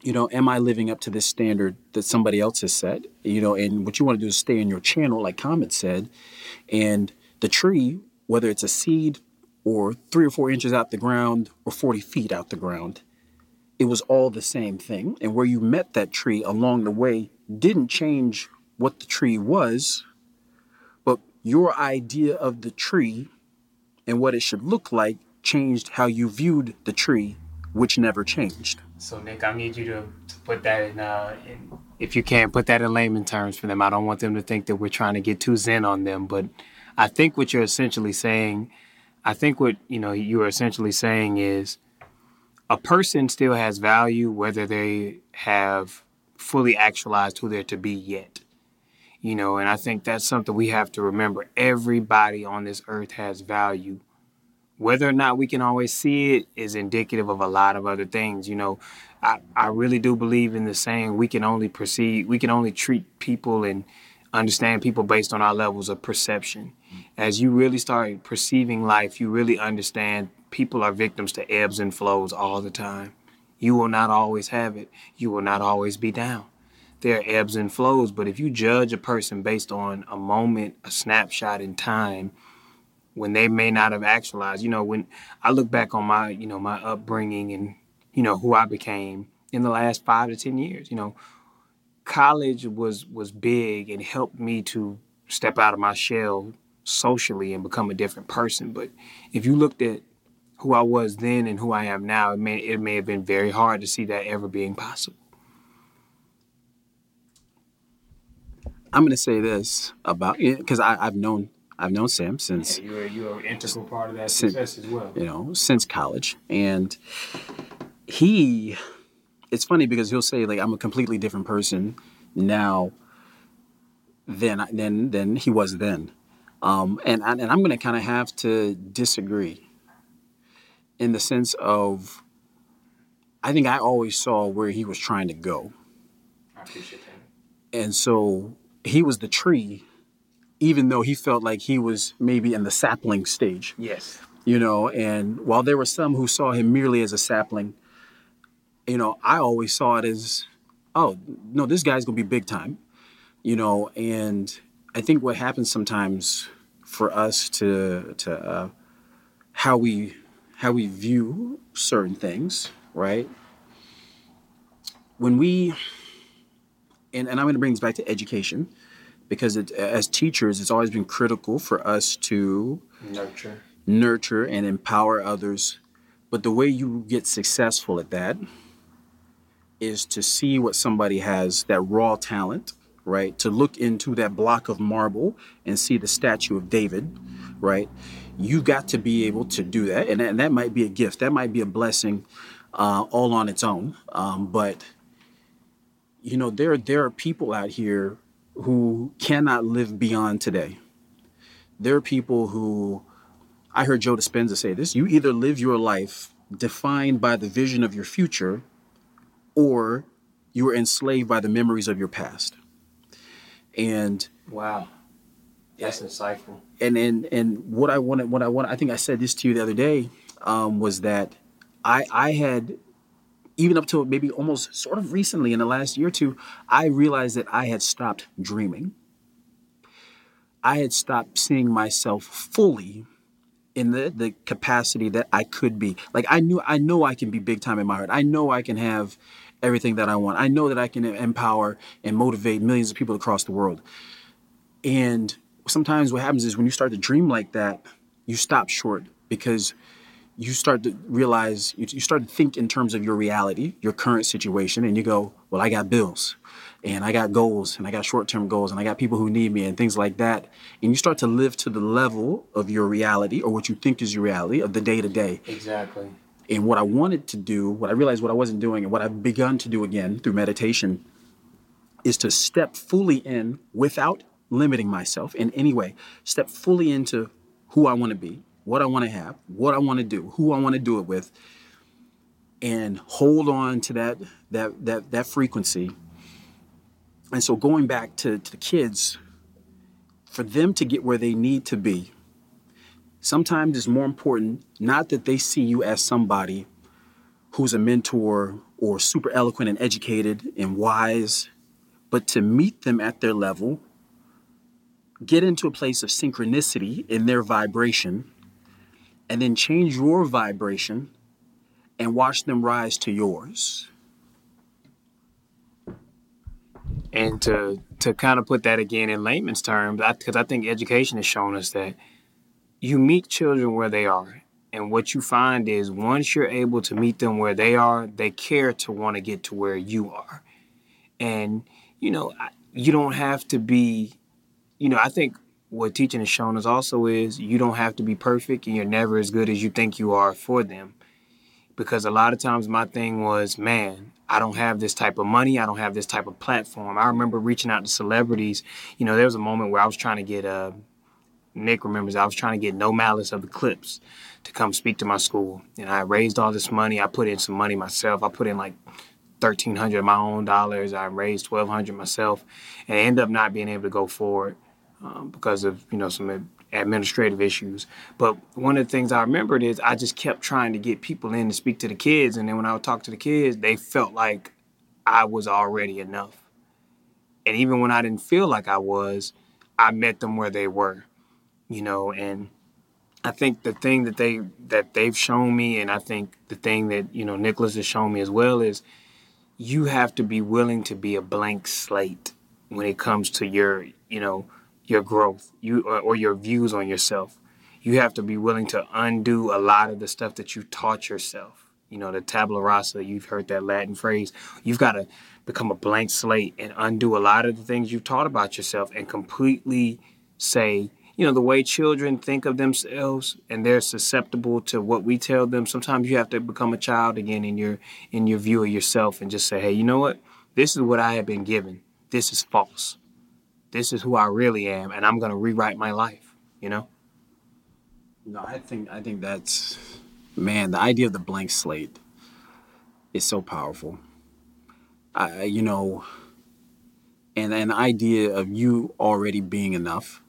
you know am i living up to this standard that somebody else has set? You know and what you want to do is stay in your channel like Comet said and the tree whether it's a seed or three or four inches out the ground or 40 feet out the ground it was all the same thing. And where you met that tree along the way didn't change what the tree was but your idea of the tree and what it should look like changed how you viewed the tree, which never changed. So, Nick, I need you to, to put that in, uh, in, if you can, put that in layman terms for them. I don't want them to think that we're trying to get too zen on them, but I think what you're essentially saying, I think what you know you are essentially saying is a person still has value whether they have fully actualized who they're to be yet. You know, and I think that's something we have to remember. Everybody on this earth has value whether or not we can always see it is indicative of a lot of other things. You know, I, I really do believe in the saying we can only perceive, we can only treat people and understand people based on our levels of perception. As you really start perceiving life, you really understand people are victims to ebbs and flows all the time. You will not always have it, you will not always be down. There are ebbs and flows, but if you judge a person based on a moment, a snapshot in time, when they may not have actualized. You know, when I look back on my, you know, my upbringing and, you know, who I became in the last five to ten years, you know, college was was big and helped me to step out of my shell socially and become a different person. But if you looked at who I was then and who I am now, it may it may have been very hard to see that ever being possible. I'm going to say this about because I've known I've known Sam since yeah, you're you're an integral part of that since, success as well. You know, since college, and he. It's funny because he'll say like I'm a completely different person now than than than he was then, um, and and I'm going to kind of have to disagree in the sense of I think I always saw where he was trying to go. I appreciate that. And so he was the tree, even though he felt like he was maybe in the sapling stage. Yes. You know, and while there were some who saw him merely as a sapling, you know, I always saw it as, oh, no, this guy's gonna be big time. You know, and I think what happens sometimes for us to to uh, how we how we view certain things, right? When we and, and I'm going to bring this back to education because it, as teachers, it's always been critical for us to nurture, nurture and empower others. But the way you get successful at that is to see what somebody has that raw talent, right? To look into that block of marble and see the statue of David, right? You got to be able to do that, and, and that might be a gift. That might be a blessing, uh, all on its own. Um, but you know, there there are people out here who cannot live beyond today. There are people who I heard Joe Dispenza say this, you either live your life defined by the vision of your future or you are enslaved by the memories of your past. And wow. That's insightful. And and and what I wanted, what I want, I think I said this to you the other day, um, was that I I had even up to maybe almost sort of recently in the last year or two, I realized that I had stopped dreaming. I had stopped seeing myself fully in the, the capacity that I could be. Like I knew I know I can be big time in my heart. I know I can have everything that I want. I know that I can empower and motivate millions of people across the world. And sometimes what happens is when you start to dream like that, you stop short because you start to realize you, you start to think in terms of your reality your current situation and you go well i got bills and i got goals and i got short-term goals and i got people who need me and things like that. And you start to live to the level of your reality or what you think is your reality of the day to day exactly. And what i wanted to do what i realized what i wasn't doing and what i've begun to do again through meditation is to step fully in without limiting myself in any way. Step fully into who i want to be what I want to have, what I want to do, who I want to do it with, and hold on to that that that that frequency. And so going back to, to the kids, for them to get where they need to be, sometimes it's more important not that they see you as somebody who's a mentor or super eloquent and educated and wise, but to meet them at their level, get into a place of synchronicity in their vibration and then change your vibration and watch them rise to yours. And to to kind of put that again in layman's terms, because I, I think education has shown us that you meet children where they are, and what you find is once you're able to meet them where they are, they care to want to get to where you are, and you know you don't have to be, you know I think what teaching has shown us also is you don't have to be perfect and you're never as good as you think you are for them. Because a lot of times my thing was, man, I don't have this type of money. I don't have this type of platform. I remember reaching out to celebrities. You know, there was a moment where I was trying to get, uh, Nick remembers, I was trying to get No Malice of the Clipse to come speak to my school. And I raised all this money. I put in some money myself. I put in like 1300 of my own dollars. I raised 1200 myself and I ended up not being able to go forward um, because of you know some administrative issues. But one of the things I remembered is I just kept trying to get people in to speak to the kids, and then when I would talk to the kids, they felt like I was already enough. And even when I didn't feel like I was, I met them where they were, you know. And I think the thing that they that they've shown me, and I think the thing that you know Nicholas has shown me as well is you have to be willing to be a blank slate when it comes to your you know your growth, you or, your views on yourself. You have to be willing to undo a lot of the stuff that you taught yourself. You know, the tabula rasa, you've heard that Latin phrase. You've got to become a blank slate and undo a lot of the things you've taught about yourself and completely say, you know, the way children think of themselves and they're susceptible to what we tell them. Sometimes you have to become a child again in your in your view of yourself and just say, hey, you know what? This is what I have been given. This is false. This is who I really am, and I'm gonna rewrite my life. You know. No, I think I think that's man. The idea of the blank slate is so powerful. I, you know, and an idea of you already being enough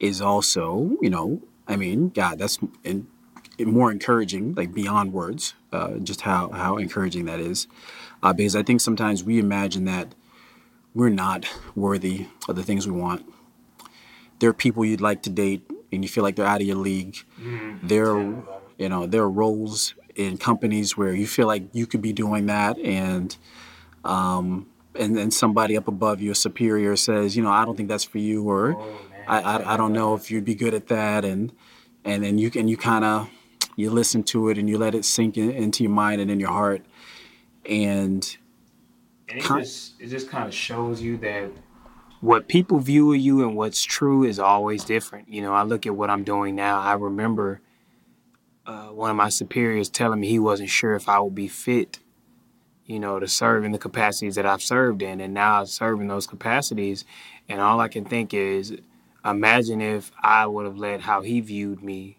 is also, you know, I mean, God, that's in, more encouraging, like beyond words, uh, just how, how encouraging that is. Uh, because I think sometimes we imagine that we're not worthy of the things we want. There are people you'd like to date and you feel like they're out of your league. Mm, there, are, you know, there are roles in companies where you feel like you could be doing that and um, and then somebody up above you, a superior, says, you know, I don't think that's for you, or oh, I, I, I don't know if you'd be good at that, and and then you can you kind of you listen to it and you let it sink in, into your mind and in your heart, and and it just it just kind of shows you that what people view of you and what's true is always different. You know, I look at what I'm doing now. I remember uh, one of my superiors telling me he wasn't sure if I would be fit you know, to serve in the capacities that I've served in. And now I serve in those capacities. And all I can think is imagine if I would have let how he viewed me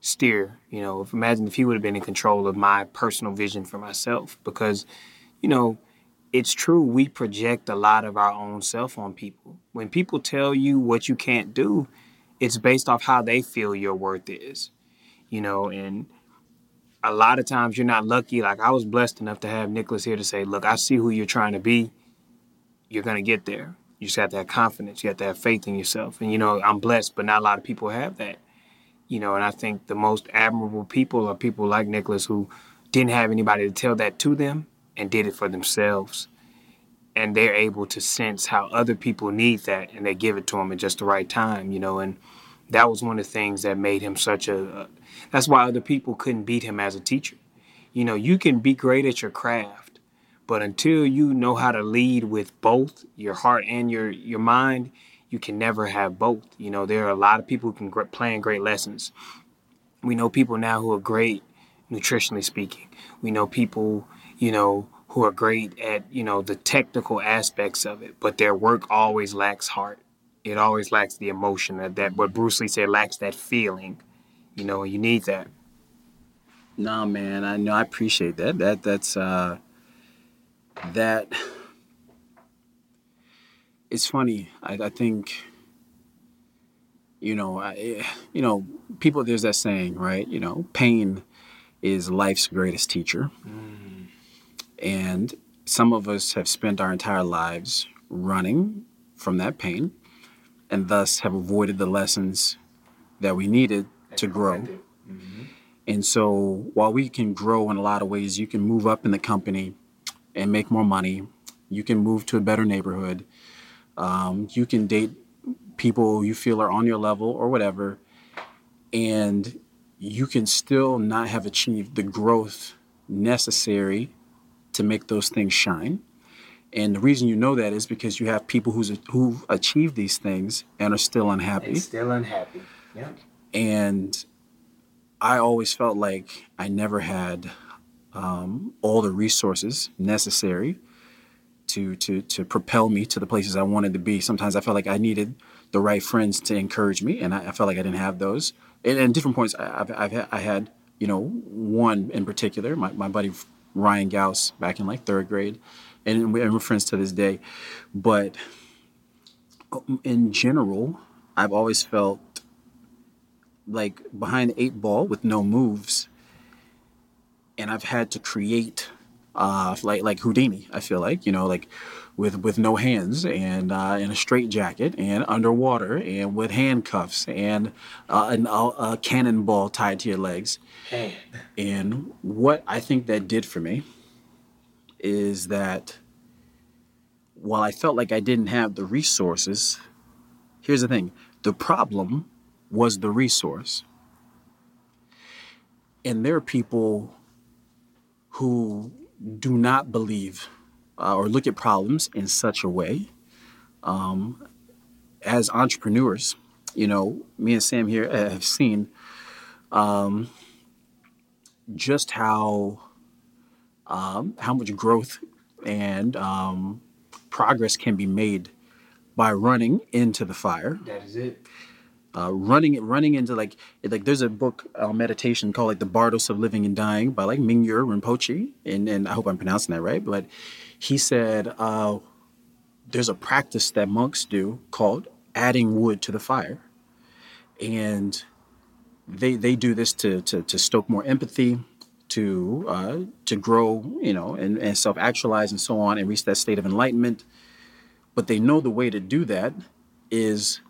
steer. You know, if imagine if he would have been in control of my personal vision for myself. Because, you know, it's true, we project a lot of our own self on people. When people tell you what you can't do, it's based off how they feel your worth is. You know, and a lot of times you're not lucky. Like I was blessed enough to have Nicholas here to say, look, I see who you're trying to be. You're gonna get there. You just have to have confidence. You have to have faith in yourself. And you know, I'm blessed, but not a lot of people have that. You know, and I think the most admirable people are people like Nicholas who didn't have anybody to tell that to them and did it for themselves. And they're able to sense how other people need that and they give it to them at just the right time, you know, and that was one of the things that made him such a, that's why other people couldn't beat him as a teacher. You know, you can be great at your craft, but until you know how to lead with both your heart and your your mind, you can never have both. You know, there are a lot of people who can plan great lessons. We know people now who are great nutritionally speaking. We know people, you know, who are great at, you know, the technical aspects of it, but their work always lacks heart. It always lacks the emotion that, that what Bruce Lee said lacks that feeling you know, you need that. Nah, man, I know I appreciate that. That that's uh that it's funny. I, I think you know, I, you know, people. There's that saying, right? You know, pain is life's greatest teacher, mm. And some of us have spent our entire lives running from that pain, and thus have avoided the lessons that we needed to grow. Mm-hmm. And so while we can grow in a lot of ways, you can move up in the company and make more money. You can move to a better neighborhood. Um, you can date people you feel are on your level or whatever. And you can still not have achieved the growth necessary to make those things shine. And the reason you know that is because you have people who's who've achieved these things and are still unhappy. And still unhappy. Yeah. And I always felt like I never had um, all the resources necessary to, to, to propel me to the places I wanted to be. Sometimes I felt like I needed the right friends to encourage me, and I, I felt like I didn't have those. And at different points, I, I've, I've had, I had, you know, one in particular, my, my buddy Ryan Gauss back in like third grade, and we're friends to this day. But um, in general, I've always felt like behind the eight ball with no moves, and I've had to create uh, like like Houdini. I feel like you know like with with no hands and uh, in a straight jacket and underwater and with handcuffs and uh, an, a cannonball tied to your legs. Hey. And what I think that did for me is that while I felt like I didn't have the resources here's the thing the problem was the resource. And there are people who do not believe uh, or look at problems in such a way. Um, as entrepreneurs, you know, me and Sam here have seen um, just how um, how much growth and um, progress can be made by running into the fire. That is it. Uh, running running into like like there's a book uh, meditation called like the Bardos of Living and Dying by like Mingyur Rinpoche, and and I hope I'm pronouncing that right, but he said uh, there's a practice that monks do called adding wood to the fire, and they they do this to to, to stoke more empathy, to uh, to grow, you know, and, and self actualize and so on, and reach that state of enlightenment. But they know the way to do that is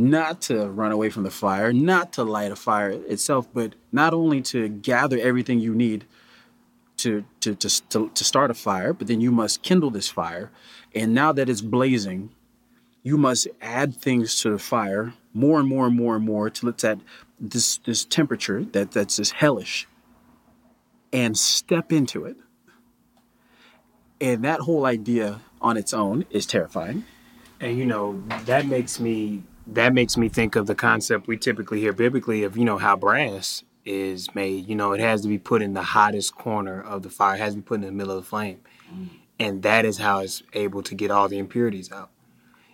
not to run away from the fire, not to light a fire itself, but not only to gather everything you need to, to, to, to, to start a fire, but then you must kindle this fire. And now that it's blazing, you must add things to the fire more and more and more and more till it's at this, this temperature that, that's just hellish and step into it. And that whole idea on its own is terrifying. And you know, that makes me that makes me think of the concept we typically hear biblically of, you know, how brass is made. You know, it has to be put in the hottest corner of the fire, it has to be put in the middle of the flame. Mm. And that is how it's able to get all the impurities out.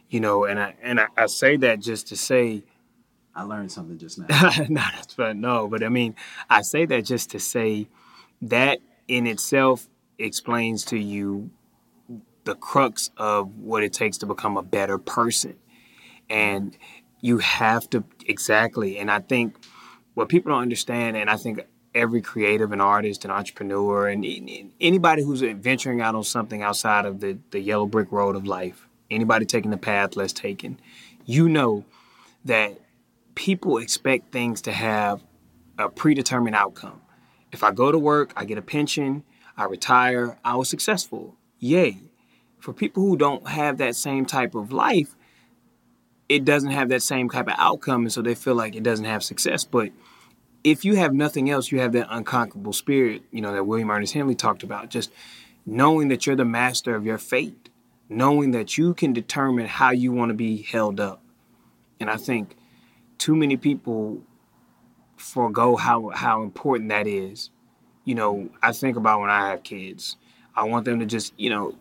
You know, and I and I, I say that just to say I learned something just now. no, that's but no, but I mean, I say that just to say that in itself explains to you the crux of what it takes to become a better person. And you have to exactly. And I think what people don't understand, and I think every creative and artist and entrepreneur and anybody who's venturing out on something outside of the, the yellow brick road of life, anybody taking the path less taken, you know that people expect things to have a predetermined outcome. If I go to work, I get a pension, I retire, I was successful. Yay. For people who don't have that same type of life, it doesn't have that same type of outcome, and so they feel like it doesn't have success. But if you have nothing else, you have that unconquerable spirit, you know, that William Ernest Henley talked about, just knowing that you're the master of your fate, knowing that you can determine how you want to be held up. And I think too many people forego how how important that is. You know, I think about when I have kids. I want them to just, you know,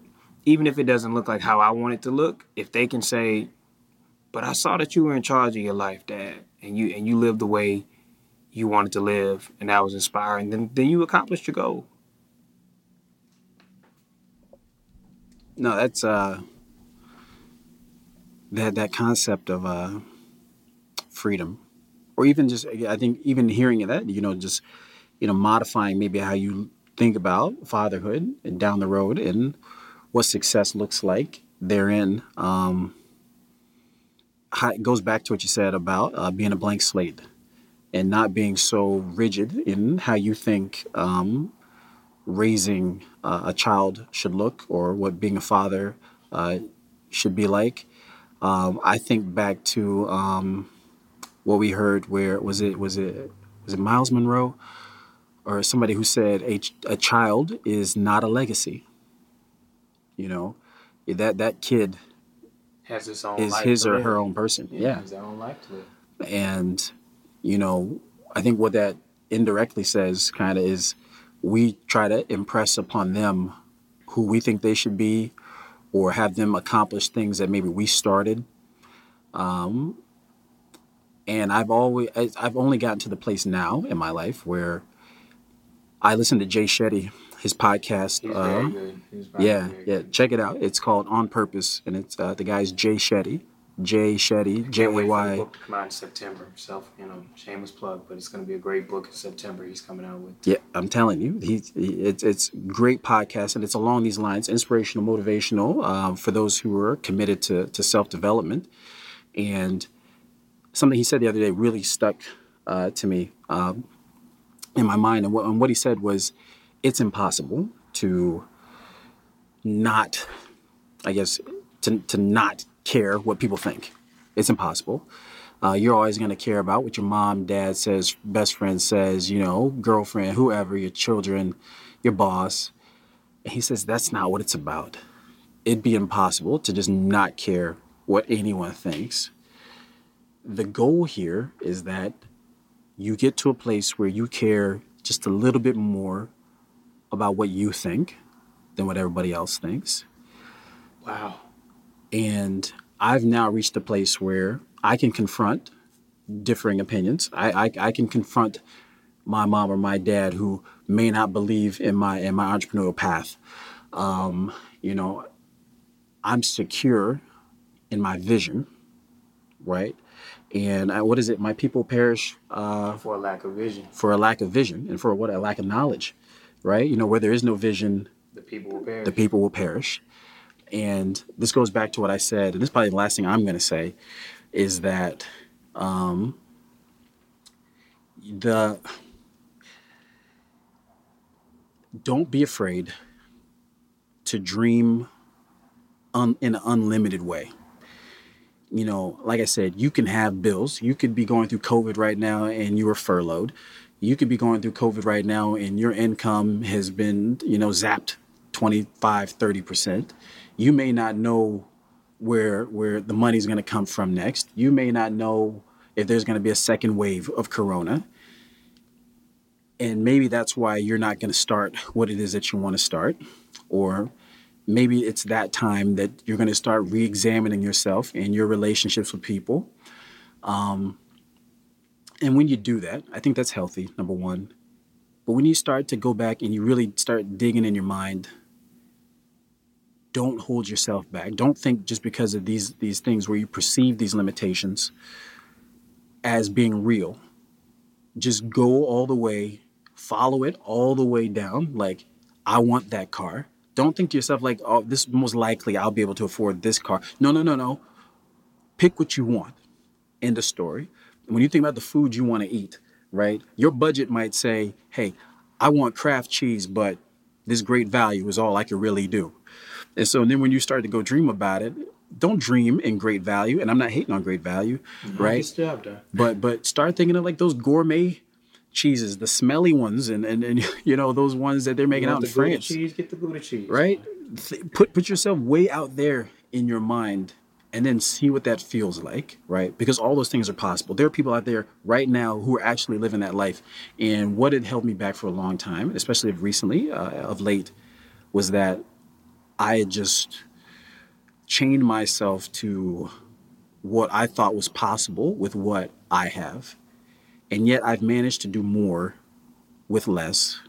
even if it doesn't look like how I want it to look, if they can say, "But I saw that you were in charge of your life, Dad, and you and you lived the way you wanted to live, and that was inspiring," then then you accomplished your goal. No, that's uh that that concept of uh freedom or even just I think even hearing that, you know, just you know, modifying maybe how you think about fatherhood and down the road and what success looks like therein. Um, it goes back to what you said about uh, being a blank slate and not being so rigid in how you think um, raising uh, a child should look or what being a father uh, should be like. Um, I think back to um, what we heard where was it was it was it Myles Munroe or somebody who said a, a child is not a legacy. You know, that that kid has his own is his or her own person. Yeah, yeah. own life to live. And you know, I think what that indirectly says kind of is we try to impress upon them who we think they should be or have them accomplish things that maybe we started um, and I've always I've only gotten to the place now in my life where I listen to Jay Shetty, his podcast. He's uh. He's yeah, yeah. Check it out. It's called On Purpose, and it's uh, the guy's Jay Shetty. Jay Shetty, J A Y. Book come out in September. Self, you know, shameless plug, but it's going to be a great book in September. He's coming out with. Yeah, I'm telling you, he, he it's it's great podcast, and it's along these lines, inspirational, motivational um, for those who are committed to to self development, and something he said the other day really stuck uh, to me um, in my mind. And what, and what, he said was, it's impossible to not, I guess, to, to not care what people think. It's impossible. Uh, you're always going to care about what your mom, dad says, best friend says, you know, girlfriend, whoever, your children, your boss. And he says that's not what it's about. It'd be impossible to just not care what anyone thinks. The goal here is that you get to a place where you care just a little bit more about what you think than what everybody else thinks. Wow. And I've now reached a place where I can confront differing opinions. I, I, I can confront my mom or my dad who may not believe in my in my entrepreneurial path. Um, you know, I'm secure in my vision, right? And I, what is it? My people perish uh, For a lack of vision, for a lack of vision and for what a lack of knowledge, right? You know, where there is no vision, the people will perish. the people will perish. And this goes back to what I said, and this is probably the last thing I'm going to say, is that um, the don't be afraid to dream un, in an unlimited way. You know, like I said, you can have bills. You could be going through COVID right now and you are furloughed. You could be going through COVID right now and your income has been, you know, zapped 25, 30%. You may not know where where the money's going to come from next. You may not know if there's going to be a second wave of corona. And maybe that's why you're not going to start what it is that you want to start or maybe it's that time that you're going to start re-examining yourself and your relationships with people um, and when you do that i think that's healthy number one but when you start to go back and you really start digging in your mind don't hold yourself back don't think just because of these these things where you perceive these limitations as being real just go all the way follow it all the way down like i want that car don't think to yourself like, oh, this most likely I'll be able to afford this car. No, no, no, no. Pick what you want. End of story. When you think about the food you want to eat, right? Your budget might say, hey, I want Kraft cheese, but this great value is all I can really do. And so and then when you start to go dream about it, don't dream in great value. And I'm not hating on great value, right? Job. But but start thinking of like those gourmet cheeses, the smelly ones, and and, and you know those ones that they're making out in the Gouda France cheese, get the Gouda cheese. right? Th- put put yourself way out there in your mind, and then see what that feels like, right? Because all those things are possible. There are people out there right now who are actually living that life. And what had held me back for a long time, especially recently, uh, of late, was that I had just chained myself to what I thought was possible with what I have. And yet I've managed to do more with less.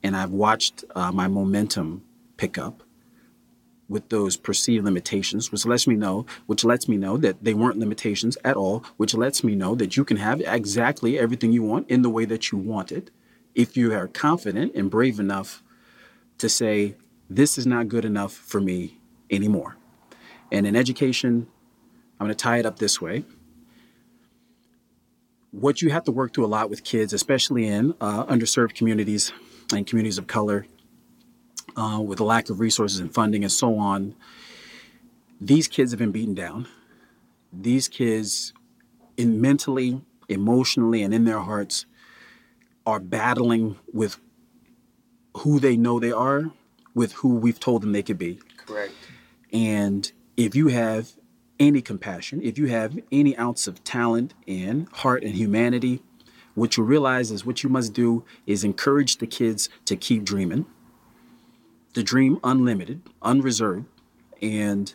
And I've watched uh, my momentum pick up with those perceived limitations, which lets me know, which lets me know that they weren't limitations at all, which lets me know that you can have exactly everything you want in the way that you want it. If you are confident and brave enough to say, this is not good enough for me anymore. And in education, I'm going to tie it up this way. What you have to work through a lot with kids, especially in uh, underserved communities and communities of color, uh, with a lack of resources and funding and so on, these kids have been beaten down. These kids, in mentally, emotionally, and in their hearts, are battling with who they know they are, with who we've told them they could be. Correct. And if you have any compassion, if you have any ounce of talent and heart and humanity, what you realize is what you must do is encourage the kids to keep dreaming, to dream unlimited, unreserved, and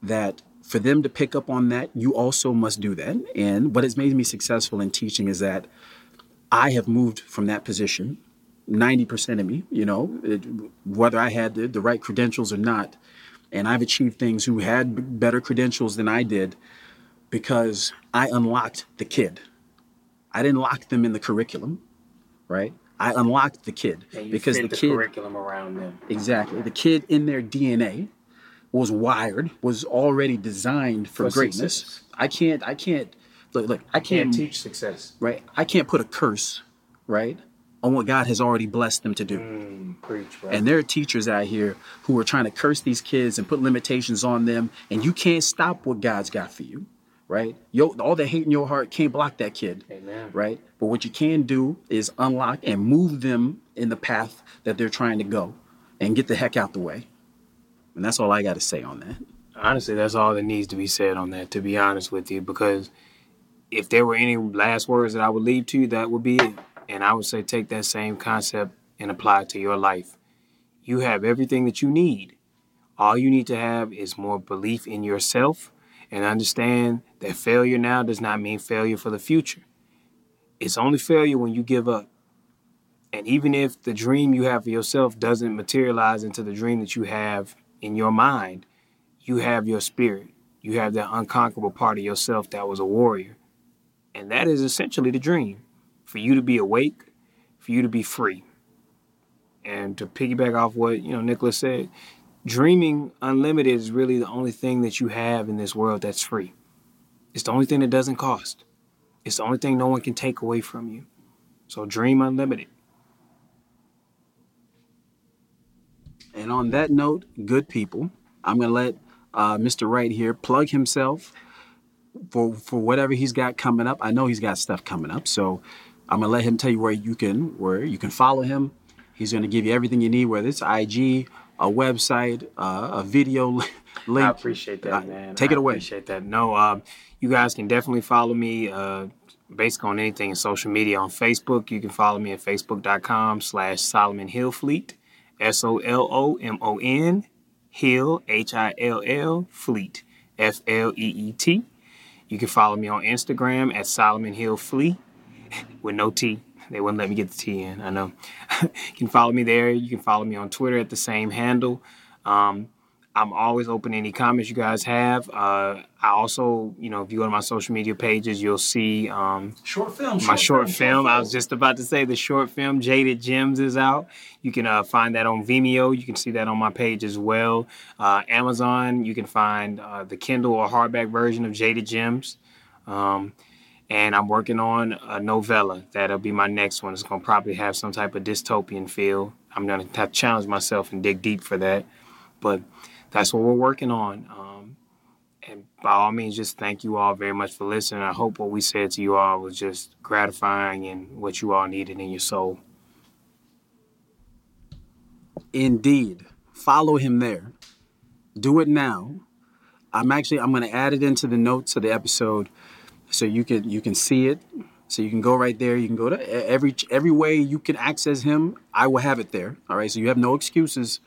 that for them to pick up on that, you also must do that. And what has made me successful in teaching is that I have moved from that position. 90% of me, you know, it, whether I had the, the right credentials or not, and I've achieved things who had better credentials than I did because I unlocked the kid. I didn't lock them in the curriculum, right? I unlocked the kid because the the kid curriculum around them. exactly the kid in their DNA was wired, was already designed for, For greatness. success. I can't, I can't look, look, I Can't can't teach success. right? I can't put a curse, right, on what God has already blessed them to do. Mm, preach, bro. And there are teachers out here who are trying to curse these kids and put limitations on them, and you can't stop what God's got for you. Right? Yo, all the hate in your heart can't block that kid, Amen. right? But what you can do is unlock and move them in the path that they're trying to go, and get the heck out the way. And that's all I got to say on that. Honestly, that's all that needs to be said on that, to be honest with you, because if there were any last words that I would leave to you, that would be it. And I would say take that same concept and apply it to your life. You have everything that you need. All you need to have is more belief in yourself and understand that failure now does not mean failure for the future. It's only failure when you give up. And even if the dream you have for yourself doesn't materialize into the dream that you have in your mind, you have your spirit. You have that unconquerable part of yourself that was a warrior. And that is essentially the dream for you to be awake, for you to be free. And to piggyback off what, you know, Nicholas said, dreaming unlimited is really the only thing that you have in this world that's free. It's the only thing that doesn't cost. It's the only thing no one can take away from you. So dream unlimited. And on that note, good people, I'm gonna let uh, Mr. Wright here plug himself for for whatever he's got coming up. I know he's got stuff coming up, so I'm gonna let him tell you where you can where you can follow him. He's gonna give you everything you need, whether it's IG, a website, uh, a video link. I appreciate that, man. take I it away. Appreciate that. No, um, you guys can definitely follow me. Uh, basically on anything in social media on Facebook, you can follow me at facebook.com slash Solomon Hill Fleet, S O L O M O N Hill H I L L Fleet, F L E E T. You can follow me on Instagram at Solomon Hill Fleet with no T. They wouldn't let me get the T in. I know. you can follow me there. You can follow me on Twitter at the same handle. Um, I'm always open to any comments you guys have. Uh, I also, you know, if you go to my social media pages, you'll see um, Short film. my short film. I was just about to say the short film Jaded Gems is out. You can uh, find that on Vimeo. You can see that on my page as well. Uh, Amazon. You can find uh, the Kindle or hardback version of Jaded Gems. Um, and I'm working on a novella that'll be my next one. It's gonna probably have some type of dystopian feel. I'm gonna have to challenge myself and dig deep for that, but that's what we're working on. Um, and by all means, just thank you all very much for listening. I hope what we said to you all was just gratifying and what you all needed in your soul. Indeed. Follow him there. Do it now. I'm actually I'm going to add it into the notes of the episode so you can you can see it. So you can go right there. You can go to every every way you can access him. I will have it there. All right. So you have no excuses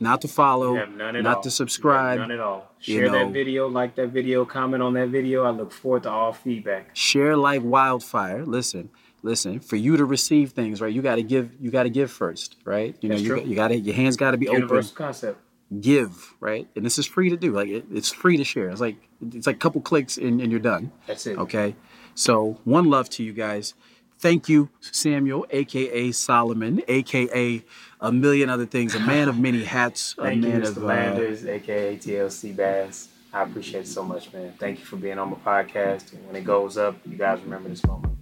not to follow, not to subscribe. None at all. you Share know. that video, like that video, comment on that video. I look forward to all feedback. Share like wildfire. Listen, listen. For you to receive things, right? You got to give. You got to give first, right? You know, That's you true. got, you got to your hands got to be open. Universal concept. give, right? And this is free to do. Like it, it's free to share. It's like it's like a couple clicks and, and you're done. That's it. Okay. So one love to you guys. Thank you, Samuel, aka Solomon, aka a million other things, a man of many hats, a Thank you, man Mr. of uh, Landers, aka TLC Bass. I appreciate it so much, man. Thank you for being on my podcast. And when it goes up, you guys remember this moment.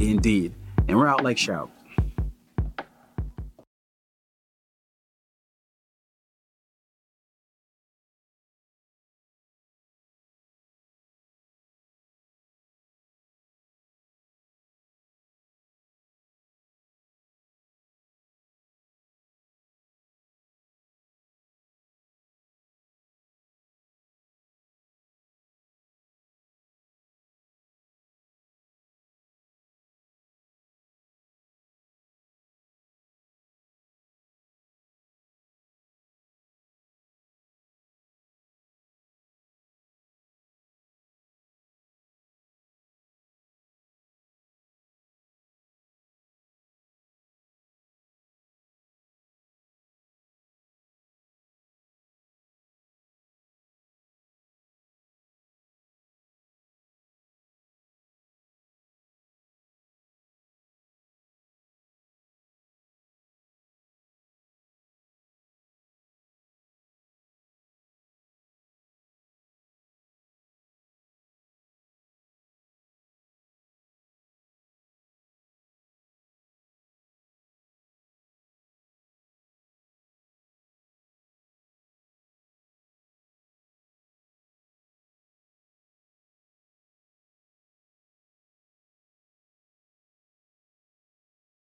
indeed. And we're out like shout.